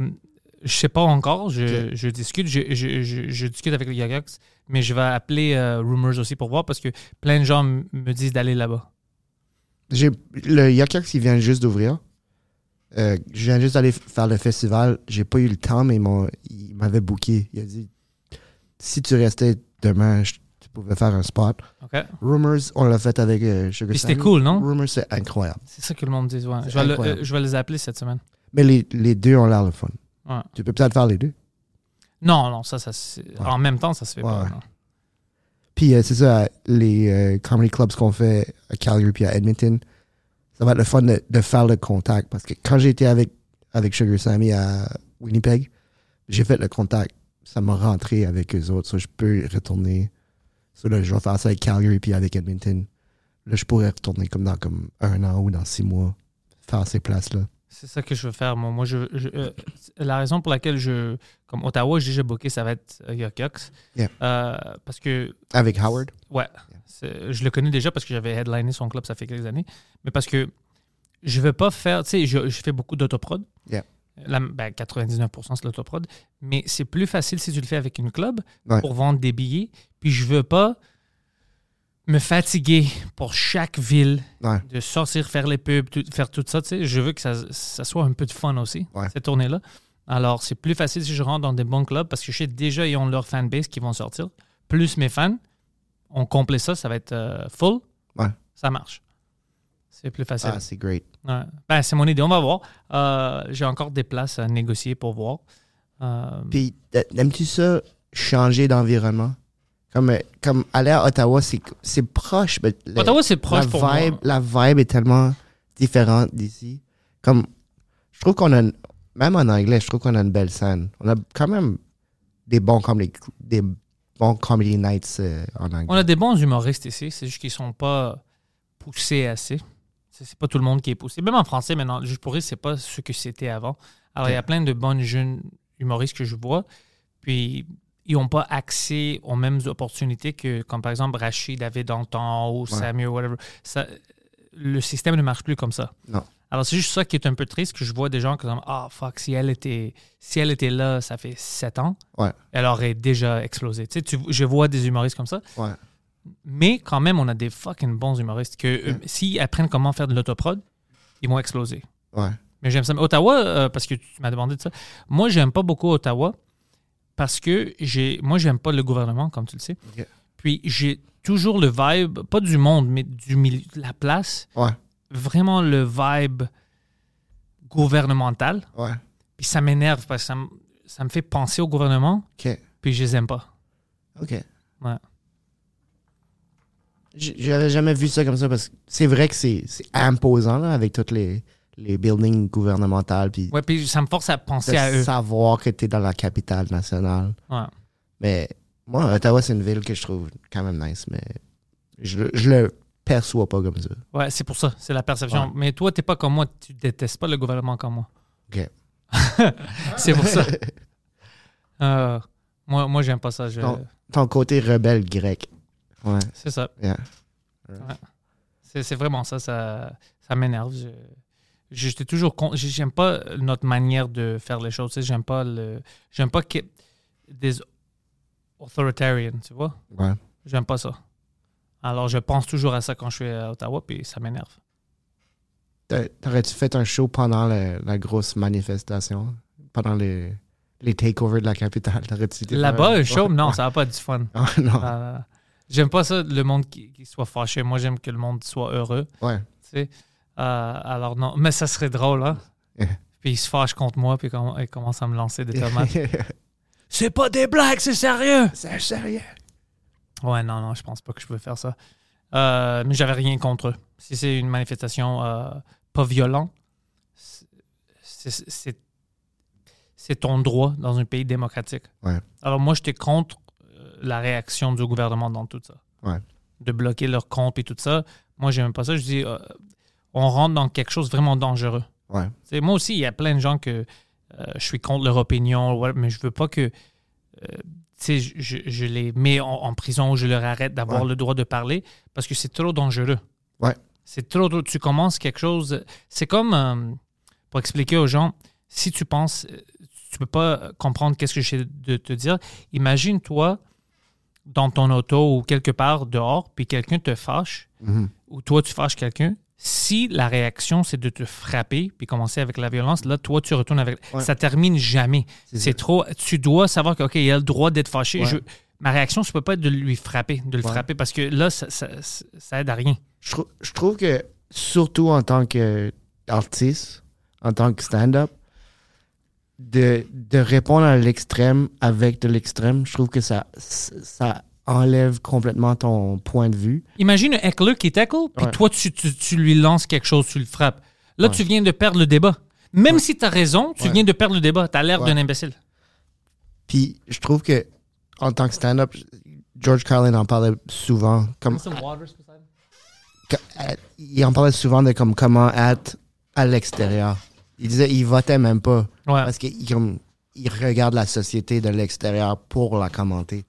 je sais pas encore. Je, discute. Je, je- je- je discute avec les Yagax, mais je vais appeler euh, Rumors aussi pour voir parce que plein de gens me disent d'aller là-bas. Le Yakax qui vient juste d'ouvrir. Euh, je viens juste d'aller faire le festival. J'ai pas eu le temps, mais il m'avait booké. Il a dit si tu restais demain, je- tu pouvais faire un spot. Rumors, on l'a fait avec euh, Sugar Puis c'était cool, non? Rumors, c'est incroyable. C'est ça que le monde dit. Ouais. C'est Je, vais le- incroyable. euh, je vais les appeler cette semaine. Mais les, les deux ont l'air le fun. Ouais. Tu peux peut-être faire les deux. Non, non, ça, ça se- Ouais. en même temps, ça se fait Ouais, pas. non. Puis euh, c'est ça, les euh, comedy clubs qu'on fait à Calgary puis à Edmonton, ça va être le fun de, de faire le contact. Parce que quand j'étais avec, avec Sugar Sammy à Winnipeg, j'ai fait le contact. Ça m'a rentré avec eux autres. Ça, je peux retourner. Ça, là, je vais faire ça avec Calgary puis avec Edmonton. Là, je pourrais retourner comme dans comme un an ou dans six mois, faire ces places-là. C'est ça que je veux faire. Moi, moi je, je- euh, la raison pour laquelle je. Comme Ottawa, j'ai déjà booké, ça va être euh, Yuck Yucks. Yeah. Euh, parce que Avec Howard? Ouais. Je le connais déjà parce que j'avais headliné son club, ça fait quelques années. Mais parce que je veux pas faire. Tu sais, je, je fais beaucoup d'autoprod. Yeah. La- ben, 99% c'est l'autoprod. Mais c'est plus facile si tu le fais avec une club Ouais. pour vendre des billets. Puis je veux pas me fatiguer pour chaque ville Ouais. de sortir, faire les pubs, tout- faire tout ça. Tu sais, je veux que ça, ça soit un peu de fun aussi, Ouais. cette tournée-là. Alors, c'est plus facile si je rentre dans des bons clubs parce que je sais déjà, ils ont leur fanbase qui vont sortir. Plus mes fans, on complète ça, ça va être euh, full. Ouais. Ça marche. C'est plus facile. Ah, c'est great. Ouais. Ben, c'est mon idée, on va voir. Euh, J'ai encore des places à négocier pour voir. Euh, Puis, aimes-tu ça, changer d'environnement? Comme, comme aller à Ottawa, c'est proche. Mais le- Ottawa, c'est proche la pour vibe, moi. La vibe est tellement différente d'ici. Comme, je trouve qu'on a, une- même en anglais, je trouve qu'on a une belle scène. On a quand même des bons comedy, des bons comedy nights euh, en anglais. On a des bons humoristes ici, c'est juste qu'ils sont pas poussés assez. C'est pas tout le monde qui est poussé. Même en français maintenant, juste pour eux, c'est pas ce que c'était avant. Alors, il y a plein de bonnes jeunes humoristes que je vois, puis ils n'ont pas accès aux mêmes opportunités que, comme par exemple Rachid avait dans le temps, ou Samuel, whatever. Ça, le système ne marche plus comme ça. Non. Alors, c'est juste ça qui est un peu triste, que je vois des gens qui disent Ah, fuck, si elle, était, si elle était là, ça fait sept ans, Ouais. elle aurait déjà explosé. Tu sais, tu- je vois des humoristes comme ça. Ouais. Mais quand même, on a des fucking bons humoristes que euh, s'ils apprennent comment faire de l'autoprod, ils vont exploser. Ouais. Mais j'aime ça. Mais Ottawa, euh, parce que tu m'as demandé de ça, moi, j'aime pas beaucoup Ottawa parce que j'ai, moi, j'aime pas le gouvernement, comme tu le sais. Puis j'ai toujours le vibe, pas du monde, mais du milieu, de la place, Ouais. vraiment le vibe gouvernemental. Ouais. Puis ça m'énerve parce que ça, me- ça me fait penser au gouvernement, OK. puis je les aime pas. OK. Ouais. J'avais jamais vu ça comme ça parce que c'est vrai que c'est c'est imposant là, avec toutes les, les buildings gouvernementales puis Ouais, puis ça me force à penser à eux. savoir que tu es dans la capitale nationale. Ouais. Mais moi, Ottawa, c'est une ville que je trouve quand même nice, mais je, le- je le perçois pas comme ça. Ouais, c'est pour ça, c'est la perception. Ouais. Mais toi, t'es pas comme moi, tu détestes pas le gouvernement comme moi. OK. <laughs> C'est pour ça. <laughs> Euh, moi, moi j'aime pas ça. je- Non. Ton côté rebelle grec. Ouais, C'est ça. yeah. C'est c'est vraiment ça, ça, ça m'énerve. Je- J'étais toujours con- j'ai- J'aime pas notre manière de faire les choses. J'aime pas le. J'aime pas que des authoritarian, tu vois? Ouais. J'aime pas ça. Alors je pense toujours à ça quand je suis à Ottawa, puis ça m'énerve. T'a- T'aurais-tu fait un show pendant la grosse manifestation? Pendant les, les takeovers de la capitale? Là-bas, un show, Ouais. non, ça n'a pas du fun. <laughs> Ah, non. Euh, j'aime pas ça, le monde qui, qui soit fâché. Moi, j'aime que le monde soit heureux. Ouais. tu sais? Euh, alors non, mais ça serait drôle, hein? <laughs> puis il se fâche contre moi, puis il commence à me lancer des tomates. <laughs> c'est pas des blagues, c'est sérieux! C'est sérieux. Ouais, non, non, je pense pas que je peux faire ça. Euh, mais j'avais rien contre eux. Si c'est une manifestation euh, pas violente, c'est- ton droit dans un pays démocratique. Ouais. Alors moi, j'étais contre la réaction du gouvernement dans tout ça. Ouais. De bloquer leur compte et tout ça. Moi, j'aime pas ça. Je dis, euh, on rentre dans quelque chose de vraiment dangereux. Ouais. Moi aussi, il y a plein de gens que euh, je suis contre leur opinion, mais je veux pas que euh, je, les mets en, en prison, je leur arrête d'avoir Ouais. le droit de parler parce que c'est trop dangereux. Ouais. C'est trop, trop- Tu commences quelque chose. C'est comme, euh, pour expliquer aux gens, si tu penses, tu peux pas comprendre qu'est-ce que j'essaie de te dire. Imagine, toi, dans ton auto ou quelque part dehors, puis quelqu'un te fâche, Mhm. ou toi, tu fâches quelqu'un. Si la réaction, c'est de te frapper, puis commencer avec la violence, là, toi, tu retournes avec. Ouais. Ça termine jamais. C'est ça. trop. Tu dois savoir que, OK, il a le droit d'être fâché. Ouais. Je- ma réaction, ce peut pas être de lui frapper, de le Ouais. frapper, parce que là, ça, ça, ça aide à rien. Je, trou- je trouve que, surtout en tant qu'artiste, en tant que stand-up, de, de répondre à l'extrême avec de l'extrême, je trouve que ça, ça enlève complètement ton point de vue. Imagine un heckler qui t'heckle, puis Ouais. toi, tu, tu- tu lui lances quelque chose, tu le frappes. Là, Ouais. tu viens de perdre le débat. Même si tu as raison, tu viens de perdre le débat. Tu as l'air d'un imbécile. Puis je trouve que, en tant que stand-up, George Carlin en parlait souvent. Comme, euh, il en parlait souvent de comme, comment être à l'extérieur. Il disait il votait même pas. Parce qu'il il regarde la société de l'extérieur pour la commenter.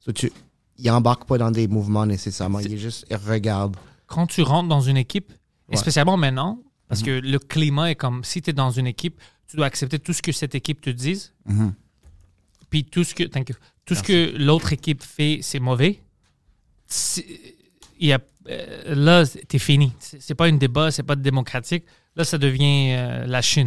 So, tu, il embarque pas dans des mouvements nécessairement. Il est juste, il regarde. quand tu rentres dans une équipe, et. Mhm. spécialement maintenant, parce que le climat est comme si tu es dans une équipe, tu dois accepter tout ce que cette équipe te dise, Mhm. puis tout ce que, thank you. tout ce que l'autre équipe fait, c'est mauvais. Il y a, euh, là, t'es fini. C'est pas une débat, c'est pas démocratique. Là, ça devient euh, la Chine.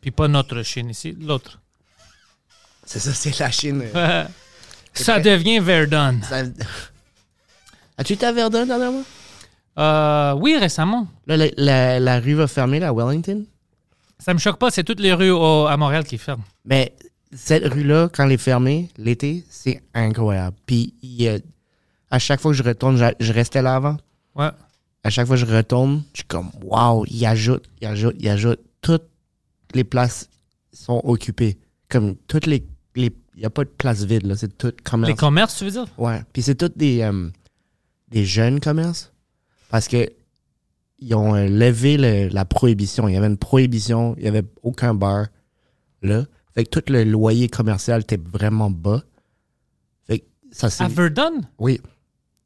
Puis pas notre Chine ici, l'autre. C'est ça, c'est la Chine. euh, <laughs> Ça devient Verdun. ça- As-tu été à Verdun dernièrement? Euh, oui, récemment. Là, la, la- la rue va fermer, à Wellington. Ça me choque pas, c'est toutes les rues au- à Montréal qui ferment. Mais cette rue-là, quand elle est fermée, l'été, c'est incroyable. Puis, il y a- à chaque fois que je retourne, je, je restais là avant. Ouais. À chaque fois que je retourne, je suis comme, waouh, il ajoute, il ajoute, il ajoute. Toutes les places sont occupées. Comme toutes les. les- Il n'y a pas de place vide, là. C'est tout commerce. Les commerces, tu veux dire? Ouais. Puis c'est tous des, euh, des jeunes commerces. Parce que ils ont euh, levé le- la prohibition. Il y avait une prohibition. Il n'y avait aucun bar là. Fait que tout le loyer commercial était vraiment bas. Fait que ça c'est. À Verdun? Oui.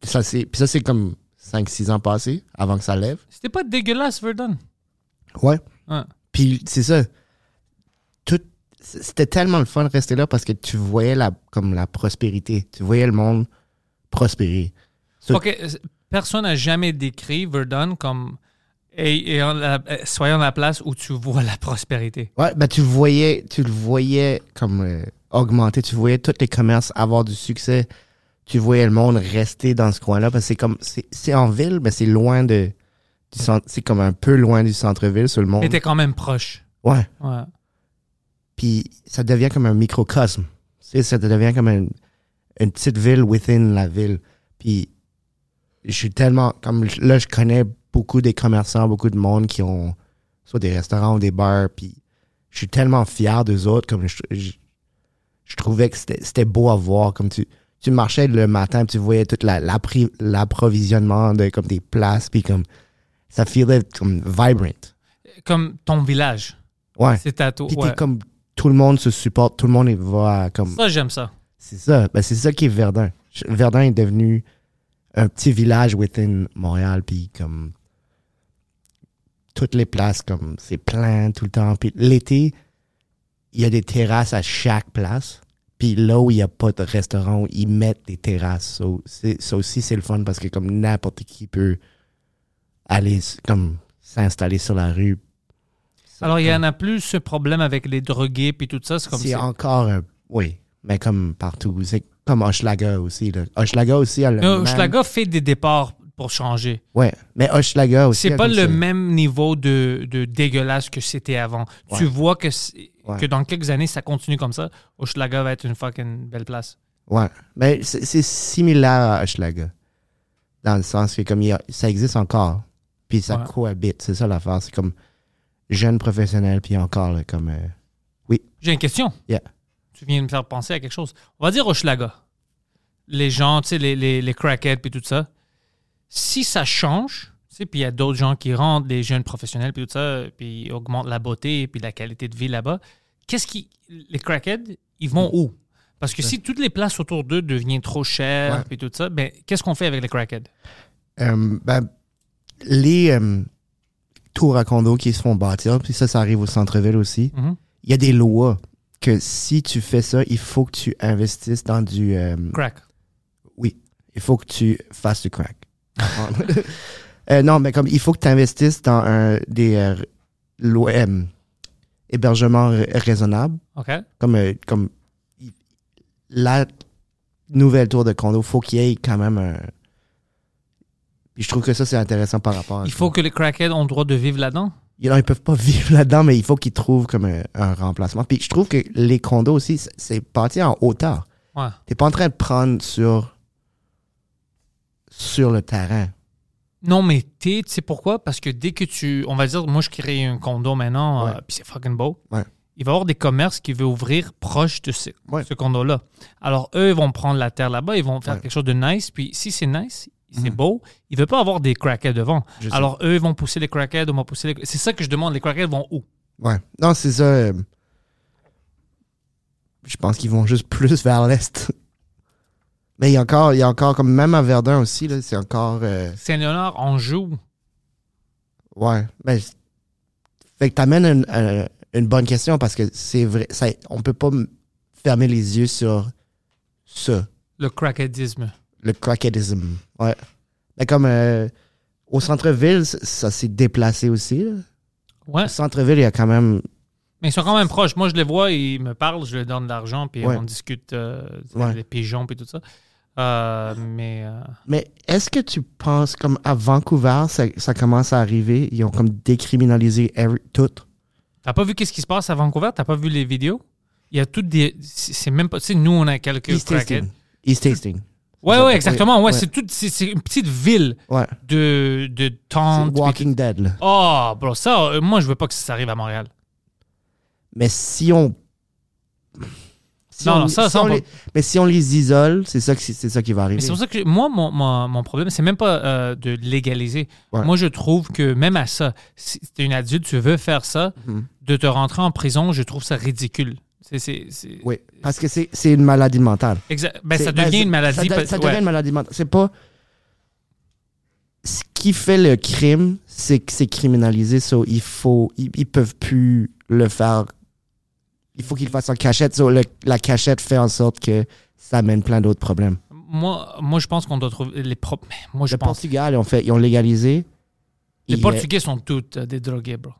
Ça c'est. Puis ça c'est comme 5-6 ans passés avant que ça lève. C'était pas dégueulasse, Verdun? Ouais. Ouais. Puis c'est ça. Tout. C'était tellement le fun de rester là parce que tu voyais la, comme la prospérité. Tu voyais le monde prospérer. So- OK, euh, personne n'a jamais décrit Verdun comme et, et en la- euh, soyons la place où tu vois la prospérité. Ouais, ben tu le voyais, tu le voyais comme euh, augmenter, tu voyais tous les commerces avoir du succès, tu voyais le monde rester dans ce coin-là, parce que c'est comme, c'est c'est en ville, mais c'est loin de, c'est comme un peu loin du centre-ville, sur le monde. Mais t'es quand même proche. Ouais, Ouais. puis ça devient comme un microcosme. Tu sais, ça devient comme une, une petite ville within la ville. Puis, je suis tellement, comme là, je connais beaucoup des commerçants, beaucoup de monde qui ont soit des restaurants ou des bars. Puis, je suis tellement fier d'eux autres. Comme je, je, je trouvais que c'était beau à voir. Comme tu, tu marchais le matin, puis tu voyais tout la- l'approvisionnement de comme des places. Puis, comme ça feelait comme vibrant. Comme ton village. Ouais. C'est à toi. Puis, ouais. t'es comme tout le monde se supporte, tout le monde va comme. Ça, j'aime ça. C'est ça. Ben, c'est ça qui est Verdun. Verdun est devenu un petit village within Montréal, puis comme toutes les places, comme c'est plein tout le temps. Puis l'été, il y a des terrasses à chaque place. Puis là où il n'y a pas de restaurant, ils mettent des terrasses. So, ça aussi, c'est le fun parce que comme n'importe qui peut aller comme s'installer sur la rue. Alors, il y Comme- en a plus ce problème avec les drogués puis tout ça. C'est comme c'est encore un- oui, mais comme partout. C'est comme Hochelaga aussi. Là. Hochelaga aussi a le Non, même... Schlager fait des départs pour changer. Ouais, mais Hochelaga aussi. C'est pas le ça. même niveau de, de dégueulasse que c'était avant. Tu vois que, Ouais. que dans quelques années, ça continue comme ça. Hochelaga va être une fucking belle place. Ouais, mais c'est similaire à Hochelaga. Dans le sens que comme il a- ça existe encore. Puis ça Ouais. cohabite. C'est ça l'affaire. C'est comme jeune professionnel, puis encore là, comme. euh, J'ai une question. Yeah. Tu viens de me faire penser à quelque chose. On va dire Hochelaga. Les gens, tu sais, les, les, les crackheads puis tout ça. Si ça change, tu sais, puis il y a d'autres gens qui rentrent, des jeunes professionnels puis tout ça, puis ils augmentent la beauté puis la qualité de vie là-bas, qu'est-ce qui... Les crackheads, ils vont où? Parce que si toutes les places autour d'eux deviennent trop chères puis tout ça, ben, qu'est-ce qu'on fait avec les crackheads? euh, ben, les euh, tours à condo qui se font bâtir, puis ça, ça arrive au centre-ville aussi. Mhm. Il y a des lois que si tu fais ça, il faut que tu investisses dans du. euh, Crack. Oui, il faut que tu fasses du crack. <laughs> Euh, non, mais comme il faut que tu investisses dans un, des euh, lo- euh, hébergements ra- raisonnables, OK? comme, comme la nouvelle tour de condo, faut qu'il y ait quand même un. Puis je trouve que ça, c'est intéressant par rapport à Il ça. faut que les crackheads ont le droit de vivre là-dedans? Ils, non, ils peuvent pas <laughs> vivre là-dedans, mais il faut qu'ils trouvent comme un, un remplacement. Puis je trouve que les condos aussi, c'est- bâti en hauteur. Ouais. T'es pas en train de prendre sur, sur le terrain. Non, mais tu sais pourquoi? Parce que dès que tu. On va dire, moi, je crée un condo maintenant, Ouais. euh, puis c'est fucking beau. Ouais. Il va y avoir des commerces qui veulent ouvrir proche de ce, Ouais. ce condo-là. Alors, eux, ils vont prendre la terre là-bas, ils vont faire quelque chose de nice. Puis, si c'est nice, c'est Mhm. beau, ils ne veulent pas avoir des crackheads devant. Je sais. Alors, eux, ils vont pousser les crackheads, on va pousser les. C'est ça que je demande. Les crackheads vont où? Ouais. Non, c'est ça. euh, je pense qu'ils vont juste <laughs> plus vers l'est. Mais il y a encore, il y a encore comme même à Verdun aussi, là, c'est encore. euh, Saint-Léonard, on joue. ouais. Mais, fait que t'amènes une, un- une bonne question parce que c'est vrai. Ça, on peut pas fermer les yeux sur ça. Le crackheadisme. Le crackheadism. Ouais. Mais comme euh, au centre-ville, ça, ça s'est déplacé aussi. là. Ouais. Au centre-ville, il y a quand même. Mais ils sont quand même proches. Moi, je les vois, ils me parlent, je leur donne de l'argent, puis Ouais. on discute euh, Ouais. des pigeons, puis tout ça. Euh, mais. euh, Mais est-ce que tu penses, comme à Vancouver, ça, ça commence à arriver, ils ont comme décriminalisé every- tout? T'as pas vu qu'est-ce qui se passe à Vancouver? T'as pas vu les vidéos? Il y a toutes des. C'est même pas. Tu sais, nous, on a quelques East. Tasting. East Tasting. Ouais, ouais, exactement. Ouais, c'est. C'est c'est une petite ville Ouais. de, de C'est tentes. puis Walking Dead, là. Oh, bro, ça, euh, moi, je veux pas que ça arrive à Montréal. Mais si on. si Non, on- non, ça, ça, on on les- Mais si on les isole, c'est ça, qui- c'est ça qui va arriver. Mais c'est pour ça que moi, mon, mon, mon problème, c'est même pas euh, de légaliser. Ouais. Moi, je trouve que même à ça, si t'es une adulte, tu veux faire ça, Mhm. de te rentrer en prison, je trouve ça ridicule. C'est, Oui, parce que c'est c'est une maladie mentale. Exa- ben, ça ben, devient c'est- une maladie. Ça, de- ouais. devient une maladie mentale. C'est pas. Ce qui fait le crime, c'est que c'est criminalisé. So il faut, ils, ils peuvent plus le faire. Il faut qu'ils le fassent en cachette. So le- la cachette fait en sorte que ça amène plein d'autres problèmes. Moi, moi, je pense qu'on doit trouver les propres. Moi, je le pense. Portugal, ils ont, fait, ils ont légalisé. Les Portugais sont tous euh, des drogués, bro.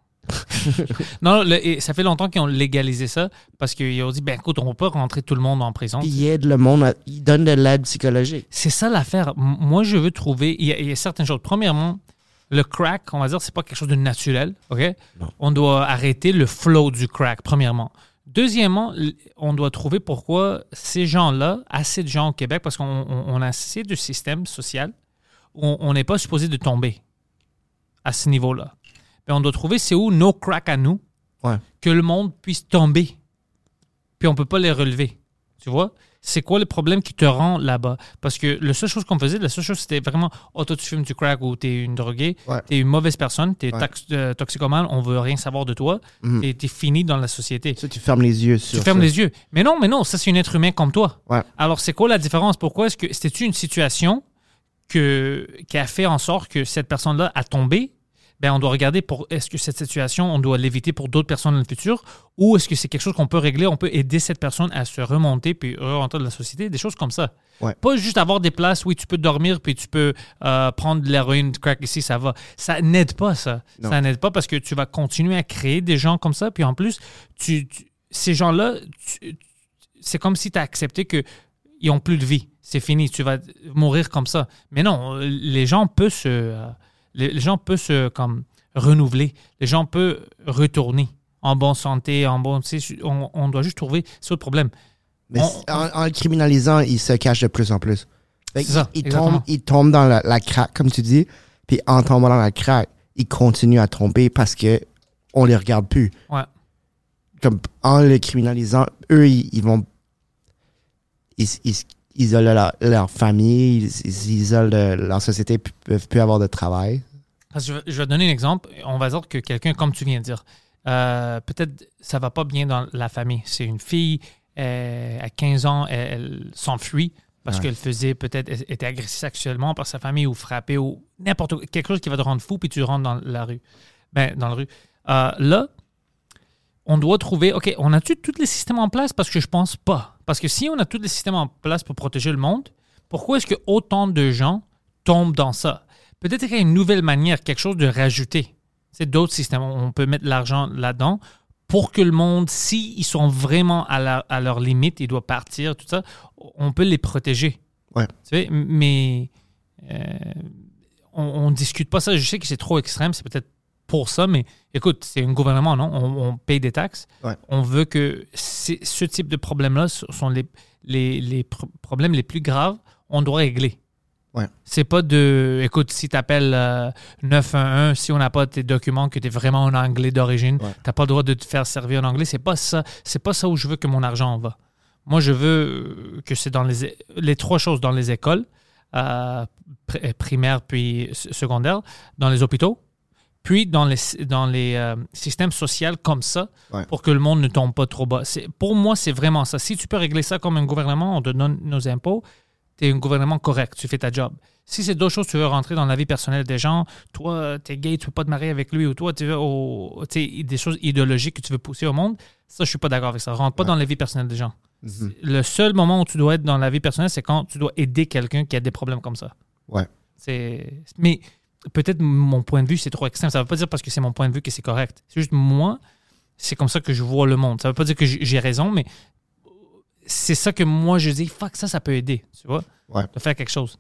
Non, le- et ça fait longtemps qu'ils ont légalisé ça parce qu'ils ont dit, ben écoute, on pas rentrer tout le monde en prison. Puis ils aident le monde, à- ils donnent de l'aide psychologique. C'est ça l'affaire. Moi, je veux trouver. Il y, a, il y a certaines choses. Premièrement, le crack, on va dire, c'est pas quelque chose de naturel. OK? Non. On doit arrêter le flow du crack, premièrement. Deuxièmement, on doit trouver pourquoi ces gens-là, assez de gens au Québec, parce qu'on on- on a assez de système social on n'est pas supposé de tomber à ce niveau-là. Mais on doit trouver c'est où nos cracks à nous, Ouais. que le monde puisse tomber. Puis on peut pas les relever. Tu vois? C'est quoi le problème qui te rend là-bas? Parce que la seule chose qu'on faisait, la seule chose, c'était vraiment, oh, toi, tu fumes du crack ou t'es une droguée, Ouais. t'es une mauvaise personne, t'es Ouais. euh, toxicomane, on veut rien savoir de toi, Mhm. et t'es fini dans la société. Ça, tu fermes les yeux sur Tu fermes ça. les yeux. Mais non, mais non, ça, c'est un être humain comme toi. Alors, c'est quoi la différence? Pourquoi est-ce que c'était une situation que, qui a fait en sorte que cette personne-là a tombé? Ben, on doit regarder pour est-ce que cette situation, on doit l'éviter pour d'autres personnes dans le futur ou est-ce que c'est quelque chose qu'on peut régler, on peut aider cette personne à se remonter puis rentrer dans la société, des choses comme ça. Ouais. Pas juste avoir des places où tu peux dormir puis tu peux euh, prendre de l'héroïne, du crack ici, ça va. Ça n'aide pas, ça. Non. Ça n'aide pas parce que tu vas continuer à créer des gens comme ça. Puis en plus, tu, tu- ces gens-là, c'est comme si tu as accepté qu'ils n'ont plus de vie. C'est fini, tu vas mourir comme ça. Mais non, les gens peuvent se, euh, les, les gens peuvent se comme, renouveler. Les gens peuvent retourner en bonne santé, en bon. tu sais, On, on doit juste trouver. Le problème. Mais On- en, en le criminalisant, il se cache de plus en plus. Fait ça, il, il exactement. tombe, il tombe dans la, la craque, comme tu dis, puis en tombant dans la craque, il continue à tomber parce que on les regarde plus. Ouais. Comme en le criminalisant, eux, ils, ils vont. Ils, ils isolent leur, leur famille, ils, ils isolent de- leur société, peuvent plus avoir de travail. Parce que je, vais, je vais donner un exemple. On va dire que quelqu'un, comme tu viens de dire, euh, peut-être ça va pas bien dans la famille. C'est une fille, euh, à 15 ans, elle, elle s'enfuit parce Ouais. qu'elle faisait peut-être était agressée sexuellement par sa famille ou frappée ou n'importe quoi, quelque chose qui va te rendre fou puis tu rentres dans la rue. Ben, dans la rue. Euh, là, on doit trouver, OK, on a-tu tous les systèmes en place? Parce que je pense pas. Parce que si on a tous les systèmes en place pour protéger le monde, pourquoi est-ce que autant de gens tombent dans ça? Peut-être qu'il y a une nouvelle manière, quelque chose de rajouter. C'est d'autres systèmes. On peut mettre l'argent là-dedans pour que le monde, s'ils sont vraiment à, la- à leur limite, ils doivent partir, tout ça, on peut les protéger. Ouais. Tu sais, mais euh, on ne discute pas ça. Je sais que c'est trop extrême, c'est peut-être pour ça, mais écoute, c'est un gouvernement, non? On, on paye des taxes. Ouais. On veut que ce type de problèmes-là sont les, les, les pr- problèmes les plus graves, on doit régler. Ouais. C'est pas de, écoute, si tu appelles 911, si on n'a pas tes documents, que tu es vraiment en anglais d'origine, Ouais. tu pas le droit de te faire servir en anglais. C'est pas ça. C'est pas ça où je veux que mon argent va. Moi, je veux que c'est dans les, les trois choses dans les écoles, euh, pr- primaires puis secondaires, dans les hôpitaux, puis dans les, dans les euh, systèmes sociaux comme ça, Ouais. pour que le monde ne tombe pas trop bas. Pour moi, c'est vraiment ça. Si tu peux régler ça comme un gouvernement, on te donne nos impôts, tu es un gouvernement correct, tu fais ta job. Si c'est d'autres choses, tu veux rentrer dans la vie personnelle des gens, toi, tu es gay, tu peux pas te marier avec lui, ou toi, tu veux des choses idéologiques que tu veux pousser au monde, ça, je suis pas d'accord avec ça. Rentre pas dans la vie personnelle des gens. Mhm. Le seul moment où tu dois être dans la vie personnelle, c'est quand tu dois aider quelqu'un qui a des problèmes comme ça. Ouais. Mais peut-être mon point de vue, c'est trop extrême. Ça veut pas dire parce que c'est mon point de vue que c'est correct. C'est juste moi, c'est comme ça que je vois le monde. Ça veut pas dire que j'ai j'ai raison, mais c'est ça que moi je dis, fuck, ça, ça peut aider, tu vois, Ouais. de faire quelque chose.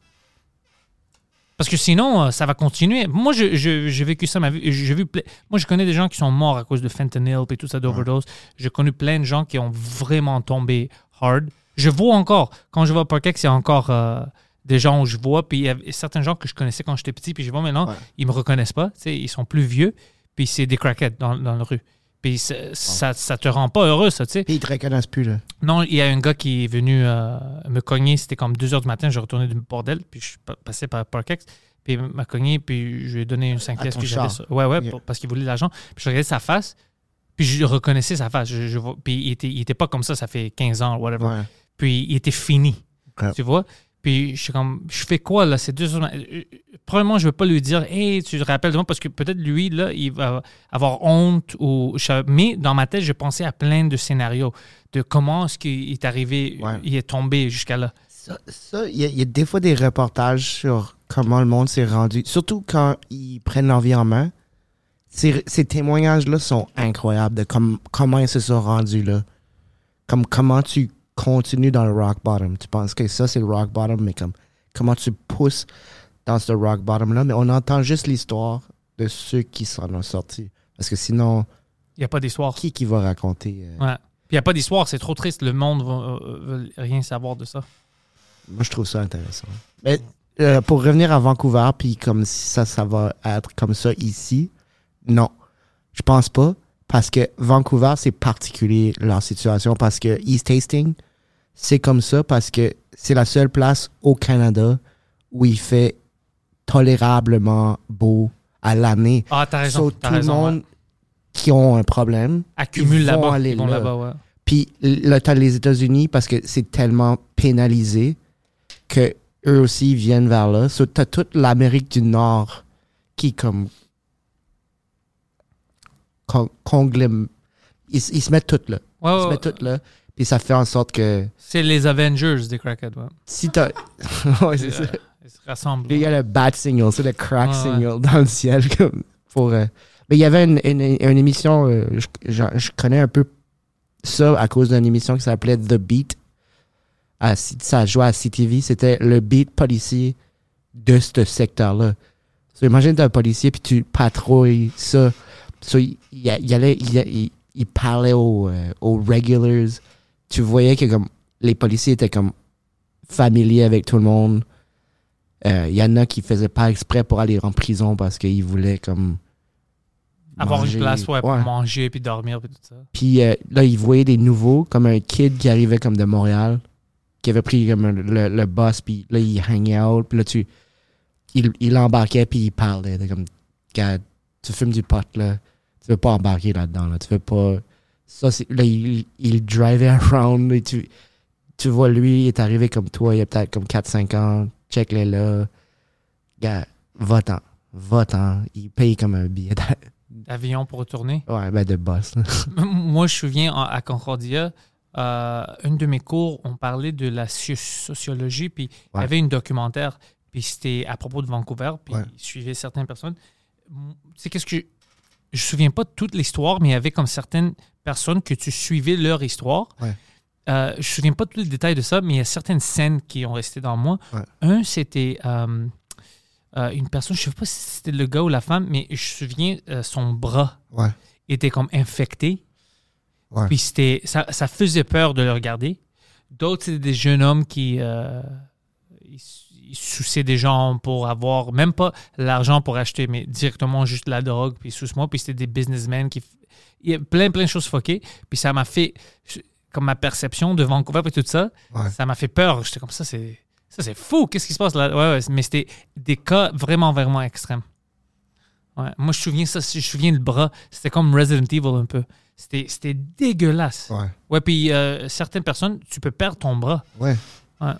Parce que sinon, euh, ça va continuer. Moi, je- je- j'ai vécu ça ma vie. J'ai vu Moi, je connais des gens qui sont morts à cause de fentanyl et tout ça, d'overdose. J'ai connu plein de gens qui ont vraiment tombé hard. Je vois encore, quand je vais il y a encore euh, des gens où je vois, puis il y a certains gens que je connaissais quand j'étais petit, puis je vois maintenant, Ouais. ils me reconnaissent pas. Ils sont plus vieux, puis c'est des crackheads dans, dans la rue. Puis ça, ça, ça te rend pas heureux, ça, tu sais. Puis ils te reconnaissent plus, là. Non, il y a un gars qui est venu euh, me cogner. C'était comme 2 heures du matin. Je retournais du bordel. Puis je suis pa- passé par Parkex. Puis il m'a cogné. Puis je lui ai donné une 5 À pièces que j'avais. Ouais, ouais, pour- parce qu'il voulait de l'argent. Puis je regardais sa face. Puis je reconnaissais sa face. Je, je puis il était, il était pas comme ça. Ça fait 15 ans, whatever. Ouais. Puis il était fini. Tu vois? Puis je suis comme, je fais quoi là? C'est deux matin. Probablement, je ne vais pas lui dire, hey, tu te rappelles de moi, parce que peut-être lui, là, il va avoir honte. ou Mais dans ma tête, je pensais à plein de scénarios de comment est-ce qu'il est arrivé, Ouais. il est tombé jusqu'à là. Ça, il y, a- il y a des fois des reportages sur comment le monde s'est rendu, surtout quand ils prennent leur vie en main. Ces, ces témoignages-là sont incroyables de comme- comment ils se sont rendus là. Comme comment tu continues dans le rock bottom. Tu penses que ça, c'est le rock bottom, mais comme comment tu pousses dans ce rock bottom-là? Mais on entend juste l'histoire de ceux qui s'en ont sortis. Parce que sinon, Il n'y a pas d'histoire. qui qui va raconter euh, Ouais. il n'y a pas d'histoire, c'est trop triste. Le monde va euh, veut rien savoir de ça. Moi, je trouve ça intéressant. Mais euh, pour revenir à Vancouver, puis comme si ça, ça va être comme ça ici, non. Je pense pas. Parce que Vancouver, c'est particulier leur situation. Parce que East Hastings, c'est comme ça parce que c'est la seule place au Canada où il fait tolérablement beau à l'année. Ah, t'as raison. So, tout le monde ouais. qui ont un problème, accumule là-bas. là. là-bas, ouais. puis là, t'as les États-Unis parce que c'est tellement pénalisé que eux aussi viennent vers là. So, t'as toute l'Amérique du Nord qui comme con- conglém- ils, ils se mettent toutes là. Ouais, Ils ouais, se mettent toutes là. Puis ça fait en sorte que C'est les Avengers des Crackheads. Ouais. si t'as. <laughs> ouais, c'est ça. Ils se rassemblent. Il y a le bat signal, c'est le crack signal dans le ciel. <laughs> Comme pour, euh, Mais il y avait une, une, une émission, euh, je, je- connais un peu ça à cause d'une émission qui s'appelait The Beat. À, ça jouait à CTV. C'était le beat policier de ce secteur-là. So, imagine, t'es un policier puis tu patrouilles ça. So, il, allait, il, parlait aux, euh, aux regulars. Tu voyais que comme les policiers étaient comme familiers avec tout le monde. Euh, Il y en a qui faisaient pas exprès pour aller en prison parce qu'ils voulaient comme Avoir manger. une place ouais, pour manger puis dormir puis tout ça. Puis euh, là, ils voyaient des nouveaux, comme un kid qui arrivait comme de Montréal, qui avait pris comme un- le, le bus, puis là, il hang out, puis là, tu, il, il embarquait, puis il parlait. comme, tu fumes du pot, là, tu veux pas embarquer là-dedans, là, tu veux pas... Ça, c'est... Là, il, il drivait <laughs> around, et tu, tu vois, lui, il est arrivé comme toi, il a peut-être comme 4-5 ans, check-les là. Gars, va-t'en, va-t'en. Il paye comme un billet d'a- Avion pour retourner? ouais, ben de boss. <laughs> Moi, je me souviens en- à Concordia, euh, une de mes cours, on parlait de la soci- sociologie, puis il y avait une documentaire, puis c'était à propos de Vancouver, puis Ouais. il suivait certaines personnes. Sais, qu'est-ce que. Je me souviens pas de toute l'histoire, mais il y avait comme certaines personnes que tu suivais leur histoire. Ouais. Euh, je me souviens pas de tous les détails de ça, mais il y a certaines scènes qui ont resté dans moi. Ouais. Un, c'était euh, euh, une personne, je sais pas si c'était le gars ou la femme, mais je me souviens, euh, son bras Ouais, était comme infecté. Puis c'était, ça, ça faisait peur de le regarder. D'autres, c'était des jeunes hommes qui ils souciaient des gens pour avoir, même pas l'argent pour acheter, mais directement juste la drogue, puis sous moi. Puis c'était des businessmen qui. Il y a plein, plein de choses fuckées. Puis ça m'a fait. Comme ma perception de Vancouver et tout ça, Ouais. ça m'a fait peur. J'étais comme ça, c'est. Ça, c'est fou. Qu'est-ce qui se passe là? Ouais, ouais, mais c'était des cas vraiment, vraiment extrêmes. Ouais. Moi, je me souviens ça, je me souviens le bras. C'était comme Resident Evil un peu. C'était c'était dégueulasse. Ouais. Ouais, puis euh, certaines personnes, tu peux perdre ton bras. Ouais. Ouais.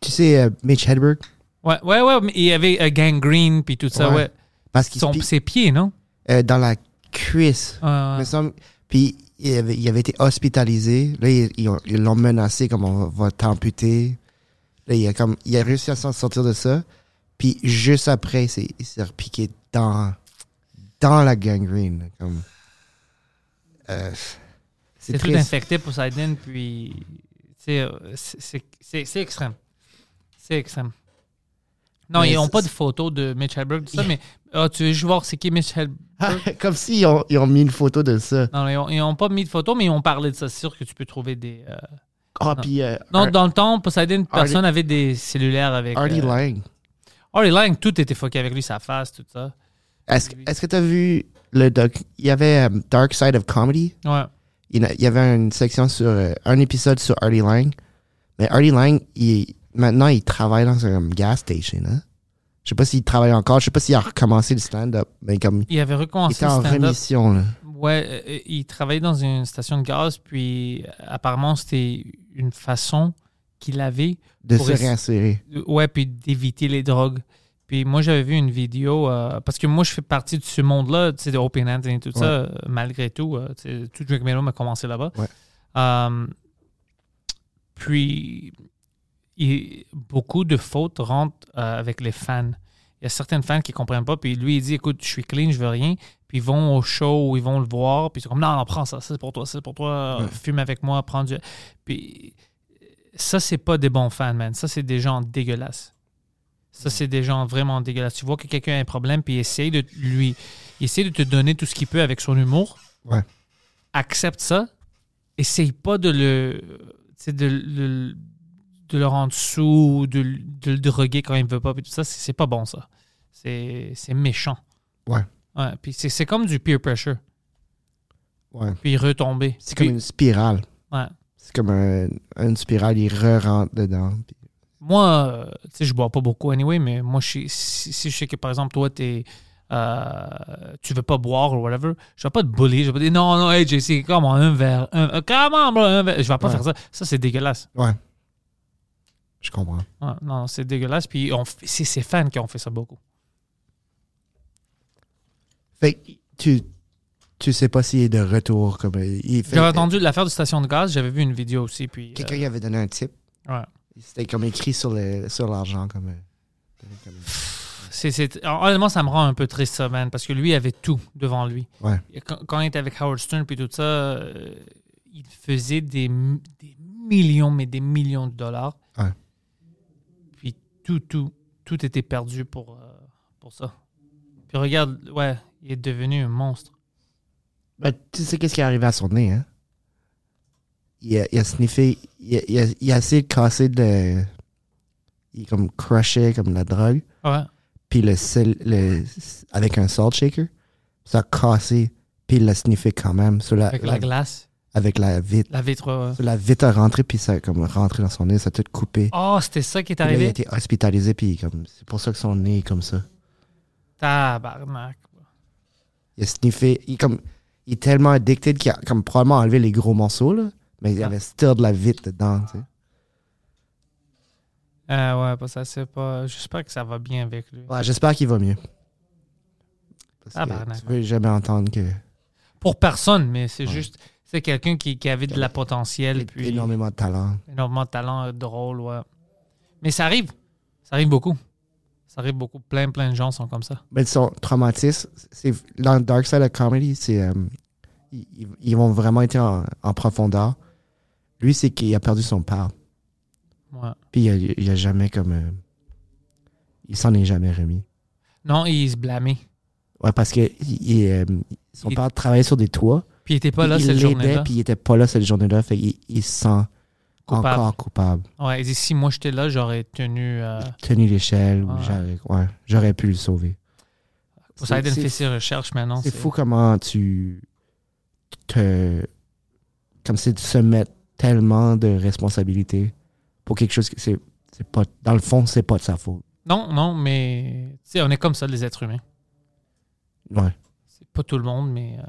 Tu sais, euh, Mitch Hedberg, Ouais, ouais, ouais, mais il y avait euh, gangrene puis tout ça, Ouais. ouais. parce qu'il Son- se pi- ses pieds, non? euh, dans la cuisse, Ouais, ouais. me semble. Puis il avait, il avait été hospitalisé. Là, ils ils ont- ils l'ont menacé comme on va, t'amputer. Là, il a comme il a réussi à s'en sortir de ça. Puis juste après, c'est- il s'est repiqué dans dans la gangrene. Comme euh, c'est C'est tout triste. infecté Poseidon, puis. tu sais, euh, c'est- c'est c'est- c'est extrême. Non, Mais ils n'ont pas de photo de Mitch Hedberg, tout ça, mais ah, tu veux juste voir c'est qui Mitch Hedberg? <laughs> comme s'ils ont, ils ont mis une photo de ça. Non, ils n'ont pas mis de photo, mais ils ont parlé de ça. C'est sûr que tu peux trouver des. euh, Ah, Non. puis euh, Non, Ar- dans le temps, Poseidon, personne n'avait des cellulaires avec. Artie euh, Lang. Hardy Lang, tout était fucké avec lui, sa face, tout ça. Est-ce est-ce que tu as vu le doc Il y avait euh, Dark Side of Comedy? Ouais. il y avait une section sur un épisode sur Artie Lang. Mais Artie Lang, il, maintenant, il travaille dans un gas station. Hein? Je sais pas s'il travaille encore. Je sais pas s'il a recommencé le stand-up. Mais comme Il avait il recommencé était le en rémission. Là. Ouais, euh, il travaillait dans une station de gaz, puis euh, apparemment, c'était une façon qu'il avait, De Pour se réinsérer. euh, ouais, puis d'éviter les drogues. Puis moi, j'avais vu une vidéo, euh, parce que moi, je fais partie de ce monde-là, tu sais, de Open Hands et tout ça, euh, malgré tout. euh, tout Drink Melon a commencé là-bas. Ouais. Euh, puis, il- beaucoup de fautes rentrent euh, avec les fans. Il y a certaines fans qui comprennent pas, puis lui, il dit écoute, je suis clean, je veux rien. Puis ils vont au show, ils vont le voir, puis ils sont comme non, non, prends ça, c'est pour toi, c'est pour toi, Ouais. fume avec moi, prends du. Puis ça, c'est pas des bons fans, man. Ça, c'est des gens dégueulasses. Ça, c'est des gens vraiment dégueulasses. Tu vois que quelqu'un a un problème, puis il essaye de lui. Il essaie de te donner tout ce qu'il peut avec son humour. Ouais. Accepte ça essaye pas de le, tu sais, de, le- de le rendre sous, de, de le droguer quand il veut pas, puis tout ça, c'est pas bon, ça. C'est méchant. Ouais. Ouais, puis c'est comme du peer pressure, Ouais. puis retomber. C'est comme une spirale. ouais. C'est comme un- une spirale, il re-rentre dedans. Puis- Moi, euh, tu sais, je bois pas beaucoup anyway, mais moi, je si, si je sais que, par exemple, toi, t'es, euh, tu veux pas boire ou whatever, je vais pas te bully. Je vais pas dire non, non, hey, JC, comment un verre, un, euh, comment, bro, un verre. Je vais pas Ouais. faire ça. Ça, c'est dégueulasse. Ouais. Je comprends. Ouais, non, c'est dégueulasse. Puis c'est ses fans qui ont fait ça beaucoup. Fait que tu, tu sais pas s'il est de retour. comme euh, il fait- J'avais entendu l'affaire de station de gaz, j'avais vu une vidéo aussi. Puis, Quelqu'un euh, avait donné un tip. ouais. C'était comme écrit sur le- sur l'argent. comme, euh, comme- C'est, c'est- honnêtement, ça me rend un peu triste, ça, man, parce que lui avait tout devant lui. Ouais. Quand, quand il était avec Howard Stern puis tout ça, euh, il faisait des, des millions, mais des millions de dollars. Ouais. Tout, tout, tout était perdu pour, euh, pour ça. Puis regarde, ouais, il est devenu un monstre. Ben, tu sais qu'est-ce qui est arrivé à son nez, hein? Il a, il a sniffé, il a, il a- il a essayé de casser de. Il comme crushait comme la drogue. Ouais. Puis le, sel- le avec un salt shaker, ça a cassé. Puis il l'a sniffé quand même. Sur la, Avec la- la glace, avec la vitre. la vitre. ouais. La vitre a rentré, puis ça a comme rentré dans son nez, ça a tout coupé. Oh, c'était ça qui est là, il a arrivé? été hospitalisé, puis comme c'est pour ça que son nez est comme ça. Tabarnak. Il a sniffé. Il, est comme, il est tellement addicted qu'il a comme probablement enlevé les gros morceaux, là. Mais il y Ah. avait still de la vitre dedans, tu sais. Euh, ouais, pas ça, c'est pas. J'espère que ça va bien avec lui. Ouais, j'espère qu'il va mieux. Parce Ah, que bah, tu veux jamais entendre que Pour personne, mais c'est Ouais. juste. C'est quelqu'un qui, qui avait de la potentiel, puis énormément de talent. énormément de talent, euh, drôle, ouais. Mais ça arrive. Ça arrive beaucoup. Ça arrive beaucoup. Plein, plein de gens sont comme ça. Mais son traumatisme, c'est dans Dark Side of Comedy, c'est euh, ils, ils vont vraiment être en, en profondeur. Lui, c'est qu'il a perdu son père. Ouais. Puis il a, il a jamais comme euh, il s'en est jamais remis. Non, il se blâmait. Ouais, parce que il- il, euh, son Il- père travaillait sur des toits. Puis il était pas là il cette journée-là. puis il était pas là cette journée-là. Fait il se sent Coupable. encore coupable. Ouais, il dit si moi j'étais là, j'aurais tenu. Euh, Tenu l'échelle, ou Ouais. j'aurais ouais, j'aurais pu le sauver. Fait ses recherches maintenant. C'est fou comment tu te. Comme c'est de se mettre tellement de responsabilités pour quelque chose que c'est. c'est pas, dans le fond, c'est pas de sa faute. Non, non, mais. Tu sais, on est comme ça, les êtres humains. Ouais. C'est pas tout le monde, mais. euh,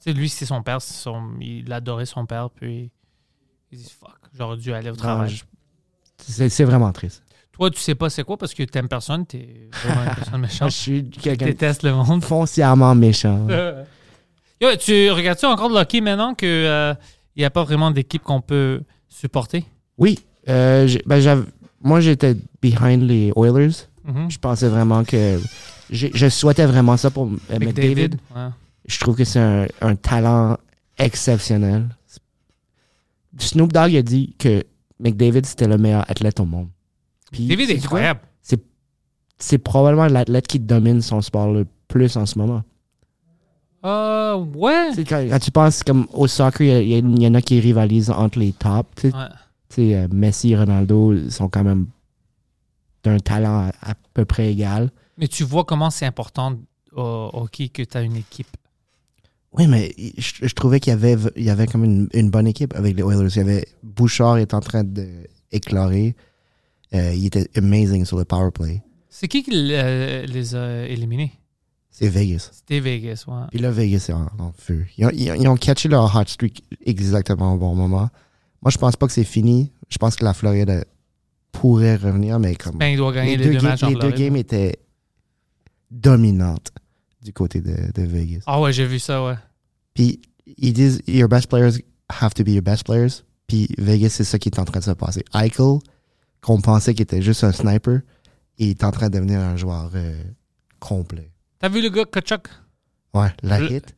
sais, lui, c'est son père. son- il adorait son père, puis. Il dit fuck, j'aurais dû aller au travail. je- C'est vraiment triste. Toi, tu sais pas c'est quoi parce que t'aimes personne, t'es vraiment une personne <laughs> méchante. je suis Tu quelqu'un de détestes le monde. foncièrement méchant. <laughs> Yo, tu regardes-tu encore le hockey maintenant qu'il n'y a pas vraiment d'équipe qu'on peut supporter? Oui. euh, ben, moi, j'étais behind les Oilers. Mhm. Je pensais vraiment que. Je souhaitais vraiment ça pour euh. Ouais. Je trouve que c'est un, un talent exceptionnel. Snoop Dogg a dit que McDavid, c'était le meilleur athlète au monde. Puis, David est incroyable. C'est probablement l'athlète qui domine son sport le plus en ce moment. Euh, ouais. Quand, quand tu penses comme au soccer, il y en a qui rivalisent entre les tops. Ouais. euh, Messi et Ronaldo sont quand même d'un talent à, à peu près égal. Mais tu vois comment c'est important au hockey que tu as une équipe. Oui, mais je, je trouvais qu'il y avait, il y avait comme une, une bonne équipe avec les Oilers. Il y avait Bouchard est en train d'éclarer. Euh, il était amazing sur le power play. C'est qui qui euh, les a éliminés? C'est Vegas. C'était Vegas, ouais. Puis là, Vegas est en, en feu. Ils ont, ils ont- ils ont catché leur hot streak exactement au bon moment. Moi, je pense pas que c'est fini. Je pense que la Floride pourrait revenir, mais comme Ben, il doit gagner les, les, deux, matchs en les deux games étaient dominantes du côté de, de Vegas. Ah ouais, j'ai vu ça, ouais. Puis ils disent your best players have to be your best players. Puis Vegas, c'est ça qui est en train de se passer. Eichel, qu'on pensait qu'il était juste un sniper, il est en train de devenir un joueur euh, complet. T'as vu le gars Kachuk? Ouais, la Le- hit.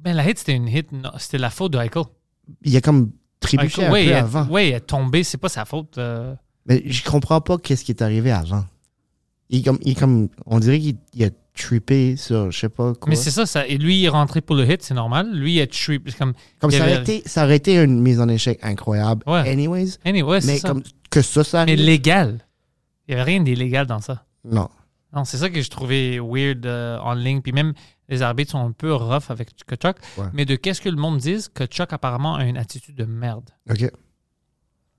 Ben, la hit, c'était une hit. C'était la faute de Eichel. Il a comme trébuché Eichel, un ouais, peu avant. ouais, il est tombé, c'est pas sa faute. euh. Mais je comprends pas qu'est-ce qui est arrivé avant. Il comme, il comme, on dirait qu'il il a trippé sur je sais pas quoi. Mais c'est ça, ça. Et lui, il est rentré pour le hit, c'est normal. Lui, il a trip. c'est Comme, comme ça, avait- aurait été, ça aurait été une mise en échec incroyable. Ouais. Anyways. Anyway, mais ça. comme que ça, ça Mais légal. Il n'y avait rien d'illégal dans ça. Non. Non, c'est ça que je trouvais weird euh, en ligne. Puis même, les arbitres sont un peu rough avec Kachuk. Ouais. Mais de qu'est-ce que le monde dise, Kachuk apparemment a une attitude de merde. OK.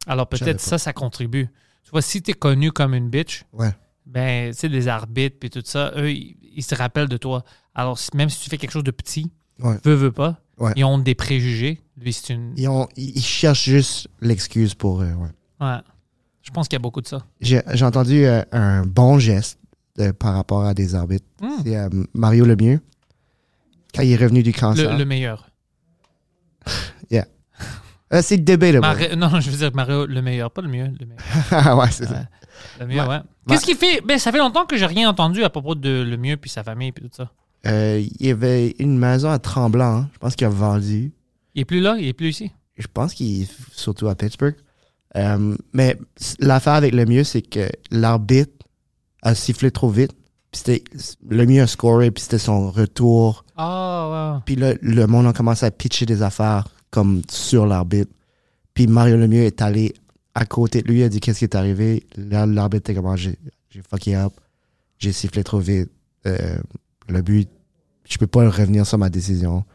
Alors peut-être ça, ça contribue. Tu vois, si tu es connu comme une bitch, Ouais. Ben, tu sais, les arbitres puis tout ça, eux, ils, ils se rappellent de toi. Alors, même si tu fais quelque chose de petit, Ouais. veux, veux pas, Ouais. ils ont des préjugés. Lui, c'est une. Ils, ont, ils cherchent juste l'excuse pour. euh, ouais. Ouais. Je pense qu'il y a beaucoup de ça. J'ai j'ai entendu euh, un bon geste de- par rapport à des arbitres. Hmm. C'est euh, Mario Lemieux. Quand il est revenu du cancer. Le, le meilleur. <laughs> Euh, c'est debatable. Mario- non, je veux dire Mario, le meilleur, pas le mieux. Le meilleur. <laughs> Ah ouais, c'est ça. Ouais. Le mieux, ouais. Ouais. Qu'est-ce qu'il fait? Ben, ça fait longtemps que j'ai rien entendu à propos de le mieux puis sa famille puis tout ça. Euh, il y avait une maison à Tremblant. hein. Je pense qu'il a vendu. Il est plus là, il est plus ici. Je pense qu'il est surtout à Pittsburgh. Euh, mais l'affaire avec le mieux, c'est que l'arbitre a sifflé trop vite. Puis c'était le mieux a scoré, puis c'était son retour. Ah, Puis là, le monde a commencé à pitcher des affaires comme sur l'arbitre. Puis Mario Lemieux est allé à côté de lui, il a dit qu'est-ce qui est arrivé? Là, l'arbitre était comme Ah, j'ai fucké up, j'ai sifflé trop vite. Euh, le but, je peux pas revenir sur ma décision.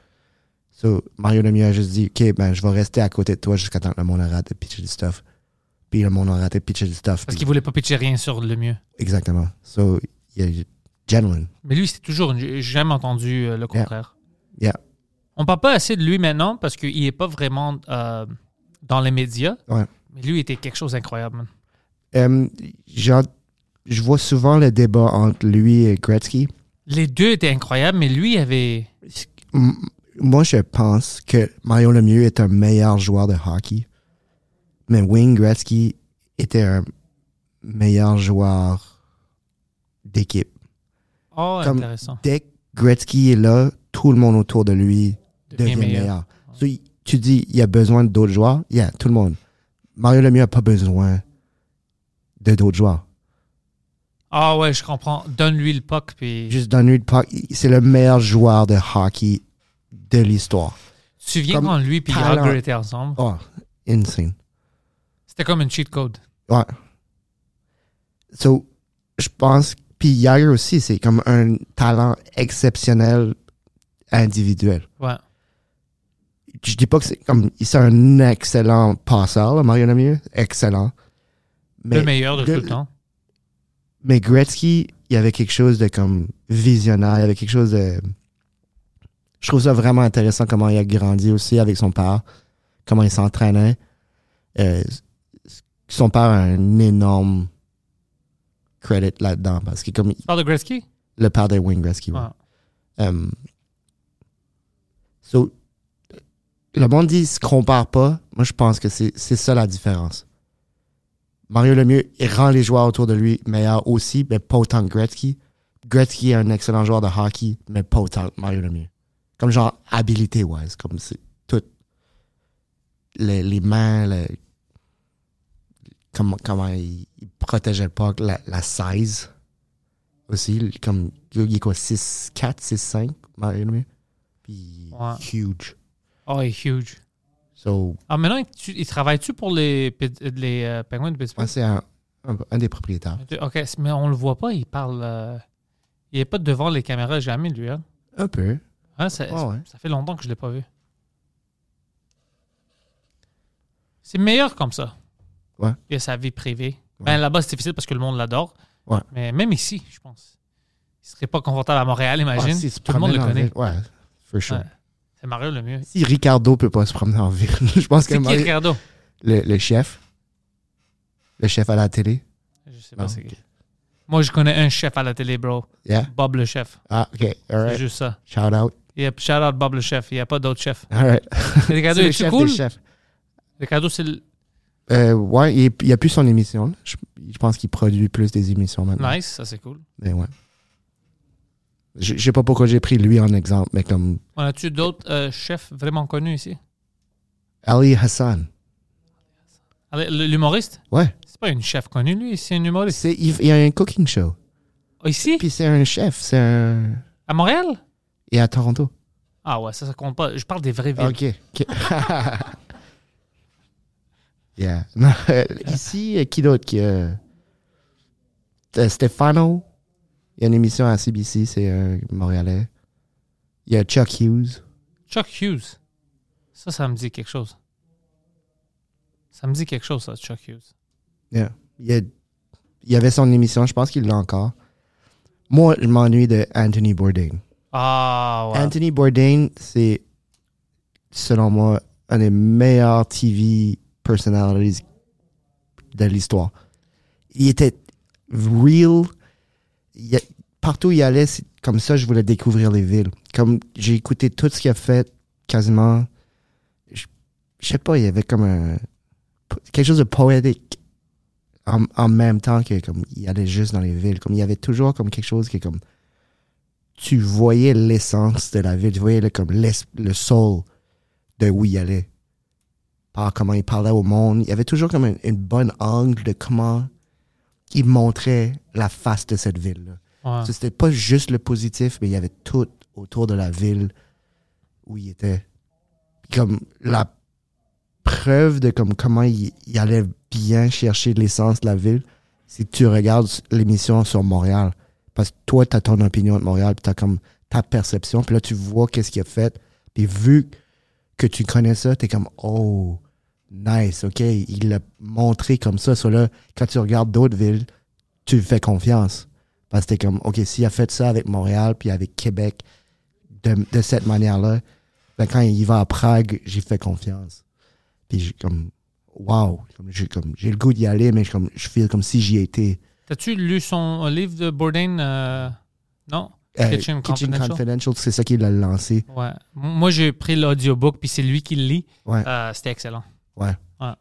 So, Mario Lemieux a juste dit ok, ben je vais rester à côté de toi jusqu'à temps que le monde arrête de pitcher du stuff. Puis le monde a arrêté de pitcher du stuff. Parce qu'il voulait pas pitcher rien sur le mieux. Exactement. So, il y a genuine. Mais lui, c'est toujours. J'ai jamais entendu euh, le contraire. Yeah. On parle pas assez de lui maintenant parce qu'il est pas vraiment euh, dans les médias. Ouais. Mais lui était quelque chose d'incroyable. man. Euh, je vois souvent le débat entre lui et Gretzky. Les deux étaient incroyables, mais lui avait. Moi, je pense que Mario Lemieux est un meilleur joueur de hockey. Mais Wayne Gretzky était un meilleur joueur d'équipe. Oh, Comme- intéressant. Dès que Gretzky est là, tout le monde autour de lui Devient devient meilleur. meilleur. So, y- tu dis, il y a besoin d'autres joueurs? Yeah, tout le monde. Mario Lemieux n'a pas besoin de d'autres joueurs. Ah ouais, je comprends. Donne-lui le puck, puis. Juste donne-lui le puck. C'est le meilleur joueur de hockey de l'histoire. Tu comme quand lui et. Yager étaient ensemble? Oh, insane. C'était comme une cheat code. Ouais. So, je pense. Puis Jagger aussi, c'est comme un talent exceptionnel individuel. Ouais. Je dis pas que c'est comme. C'est un excellent passeur, là, Mario Lemieux. Excellent. Mais, le meilleur de de- tout le temps. mais Gretzky, il y avait quelque chose de comme visionnaire. Il y avait quelque chose de. Je trouve ça vraiment intéressant comment il a grandi aussi avec son père. Comment il s'entraînait. Euh, son père a un énorme credit là-dedans parce que comme parles de Gretzky? le père de Wayne Gretzky. ouais. Ouais. Um, so, le monde dit se compare pas. Moi, je pense que c'est c'est ça la différence. Mario Lemieux, il rend les joueurs autour de lui meilleurs aussi, mais pas autant que Gretzky. Gretzky est un excellent joueur de hockey, mais pas autant que Mario Lemieux. Comme genre habilité-wise, comme c'est tout. Les, les mains, le- comment, comment il, il protégeait le puck, la, la size aussi. Comme, il est quoi, 6'4, 6'5, Mario Lemieux? Puis, Ouais. huge. Oh, il est huge. So, Ah, maintenant, il, tu- il travaille-tu pour les, les euh, Penguins de Pittsburgh? moi, c'est un, un, un des propriétaires. Ok, mais on le voit pas, il parle. euh, il est pas devant les caméras jamais, lui. Hein? Un peu. Hein, ça, Ah ouais. ça fait longtemps que je l'ai pas vu. C'est meilleur comme ça. Ouais. Il a sa vie privée. Ouais. Ben, là-bas, c'est difficile parce que le monde l'adore. Ouais. Mais même ici, je pense. Il serait pas confortable à Montréal, imagine. Ah, si, Tout le monde le connaît. ville, Ouais, for sure. C'est Mario le mieux. Si Ricardo peut pas se promener en ville, <laughs> je pense que C'est qui Ricardo? le, le chef, le chef à la télé. Je sais pas c'est qui. Moi, je connais un chef à la télé, bro. Yeah? Bob le chef. Ah, ok. All C'est juste ça. Shout out. Shout out Bob le chef. Il n'y a pas d'autre chef. All right. Mais <laughs> Ricardo, C'est le est-tu chef cool? Ricardo, c'est le... Euh, ouais, il, il a plus son émission. là. Je, je pense qu'il produit plus des émissions maintenant. nice, ça c'est cool. Mais ouais. Je je sais pas pourquoi j'ai pris lui en exemple, mais comme On a-tu d'autres euh, chefs vraiment connus ici? Ali Hassan. L'humoriste? Ouais. C'est pas une chef connue, lui, c'est un humoriste. Il, y a un cooking show. Ah, Ici? Puis c'est un chef, c'est un. À Montréal? Et à Toronto. Ah ouais, ça, ça compte pas. Je parle des vraies villes. Ok. <laughs> yeah. Non, euh, <laughs> ici, euh, qui d'autre qui. Euh, Stefano? Il y a une émission à CBC, c'est un Montréalais. Il y a Chuck Hughes. Chuck Hughes. Ça, ça me dit quelque chose. Ça me dit quelque chose, ça, Chuck Hughes. Yeah. Il, y a- il y avait son émission, je pense qu'il l'a encore. Moi, je m'ennuie de Anthony Bourdain. Ah ouais. Anthony Bourdain, c'est, selon moi, un des meilleurs TV personalities de l'histoire. Il était real. Partout où il allait, comme ça, je voulais découvrir les villes. Comme j'ai écouté tout ce qu'il a fait, quasiment. Je, sais pas, il y avait comme un. quelque chose de poétique. En, même temps que comme il allait juste dans les villes. Comme il y avait toujours comme quelque chose qui comme tu voyais l'essence de la ville, tu voyais le, comme le soul de où il allait. Par comment il parlait au monde. Il y avait toujours comme un- une bonne angle de comment il montrait la face de cette ville-là. Ouais. C'était pas juste le positif, mais il y avait tout autour de la ville où il était. Comme la preuve de comme comment il, il allait bien chercher l'essence de la ville, c'est que tu regardes l'émission sur Montréal. Parce que toi, tu as ton opinion de Montréal, tu as comme ta perception, puis là, tu vois qu'est-ce qu'il a fait. Puis vu que tu connais ça, tu es comme, oh, nice, OK, il l'a montré comme ça. So là, quand tu regardes d'autres villes, tu fais confiance. Parce que t'es comme, OK, s'il a fait ça avec Montréal, puis avec Québec, de, de cette manière-là, ben quand il va à Prague, j'ai fait confiance. Puis j'ai comme, wow, j'ai comme, j'ai le goût d'y aller, mais je, comme, je feel comme si j'y étais. T'as-tu lu son livre de Bourdain? euh, Non? Euh, Kitchen Confidential? Confidential, c'est ça qui l'a lancé. Ouais. Moi, j'ai pris l'audiobook, puis c'est lui qui le lit. Ouais. Euh, C'était excellent. Ouais. Ouais.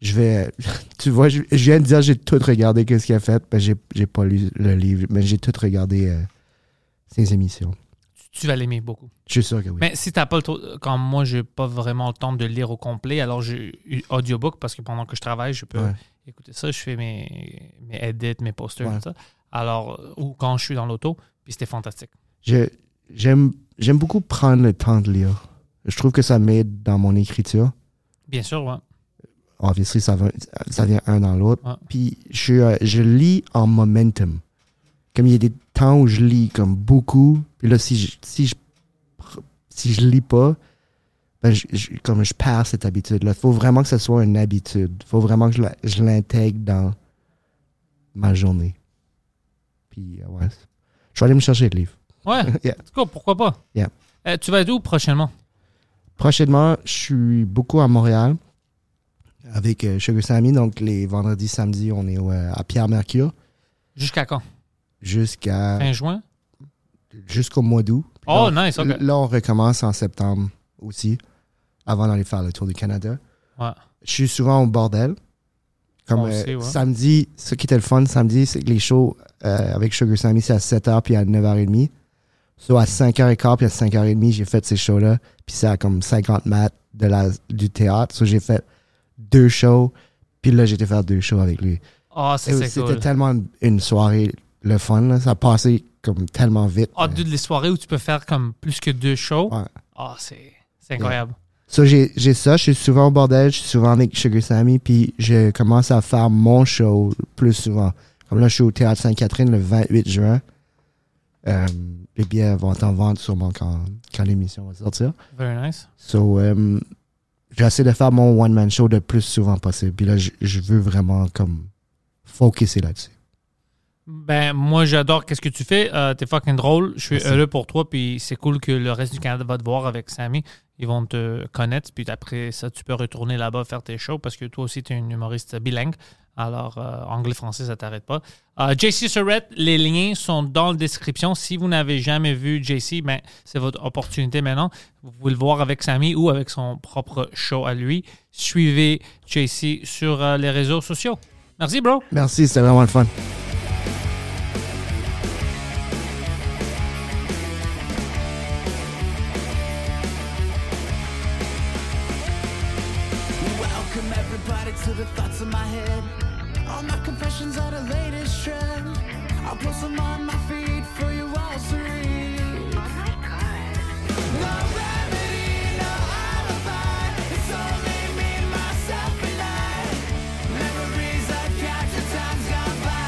Je vais. <laughs> Tu vois, je, je viens de dire j'ai tout regardé qu'est-ce qu'il a fait, mais j'ai, j'ai pas lu le livre, mais j'ai tout regardé euh, ses émissions. Tu, tu vas l'aimer beaucoup. Je suis sûr que oui. Mais si t'as pas le temps, comme moi, j'ai pas vraiment le temps de lire au complet, alors j'ai eu audiobook parce que pendant que je travaille, je peux Ouais. écouter ça. Je fais mes, mes edits, mes posters, Ouais. tout ça. Alors, euh, ou quand je suis dans l'auto, puis c'était fantastique. Je- j'aime, j'aime beaucoup prendre le temps de lire. Je trouve que ça m'aide dans mon écriture. Bien sûr, ouais. Obviously, ça, va, ça vient un dans l'autre. Ouais. Puis je, euh, je lis en momentum. Comme il y a des temps où je lis comme beaucoup. Puis là, si je, si je, si je lis pas, ben je, je- comme je perds cette habitude-là. Il faut vraiment que ce soit une habitude. Il faut vraiment que je l'intègre dans ma journée. Puis, euh, ouais. Je vais aller me chercher le livre. Ouais, <laughs> Yeah. en tout cas, pourquoi pas? Yeah. Euh, tu vas être où prochainement? Prochainement, je suis beaucoup à Montréal avec euh, Sugar Sammy. Donc, les vendredis, samedis, on est au, euh, à Pierre-Mercure Jusqu'à quand? jusqu'à Fin juin? jusqu'au mois d'août. Oh, là, nice, ok. Là, on recommence en septembre aussi, avant d'aller faire le tour du Canada. Ouais. Je suis souvent au bordel. Comme euh, ouais. samedi, ce qui était le fun samedi, c'est que les shows euh, avec Sugar Sammy, c'est à 7h puis à 9h30. Soit à 5h15 puis à 5h30, j'ai fait ces shows-là. Puis c'est à comme 50 mètres de la, du théâtre. So, j'ai fait deux shows. Puis là, j'étais faire deux shows avec lui. Ah, ça, c'est C'était cool. tellement une soirée, le fun. là. Ça a passé comme tellement vite. Ah, de les soirées où tu peux faire comme plus que deux shows? Ouais. Ah, c'est c'est incroyable. So, j'ai j'ai ça, je suis souvent au bordel, je suis souvent avec Sugar Sammy, puis je commence à faire mon show plus souvent. Comme là, je suis au Théâtre Sainte-Catherine le 28 juin. Euh, les billets vont être en vente sûrement quand, quand l'émission va sortir. Very nice. So, euh, j'essaie de faire mon one-man show le plus souvent possible. Puis là, je, je veux vraiment comme focuser là-dessus. Ben, moi, j'adore qu'est-ce que tu fais? Euh, T'es fucking drôle. Je suis Merci. heureux pour toi. Puis c'est cool que le reste du Canada va te voir avec Sammy. Ils vont te connaître. Puis après ça, tu peux retourner là-bas faire tes shows parce que toi aussi, tu es un humoriste bilingue. Alors, euh, anglais-français, ça t'arrête pas. Euh, JC Surrett, les liens sont dans la description. Si vous n'avez jamais vu JC, ben, c'est votre opportunité maintenant. Vous pouvez le voir avec Sammy ou avec son propre show à lui. Suivez JC sur euh, les réseaux sociaux. Merci, bro. Merci, c'était vraiment le fun. Welcome everybody to the thoughts in my head. All my confessions are the latest trend. I'll post them on my feed for you all to read. Oh no remedy, no alibi. It's only me, myself, and I. Memories I've captured, times gone by.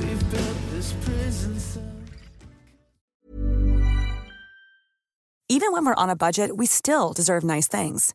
We've built this prison cell. Even when we're on a budget, we still deserve nice things.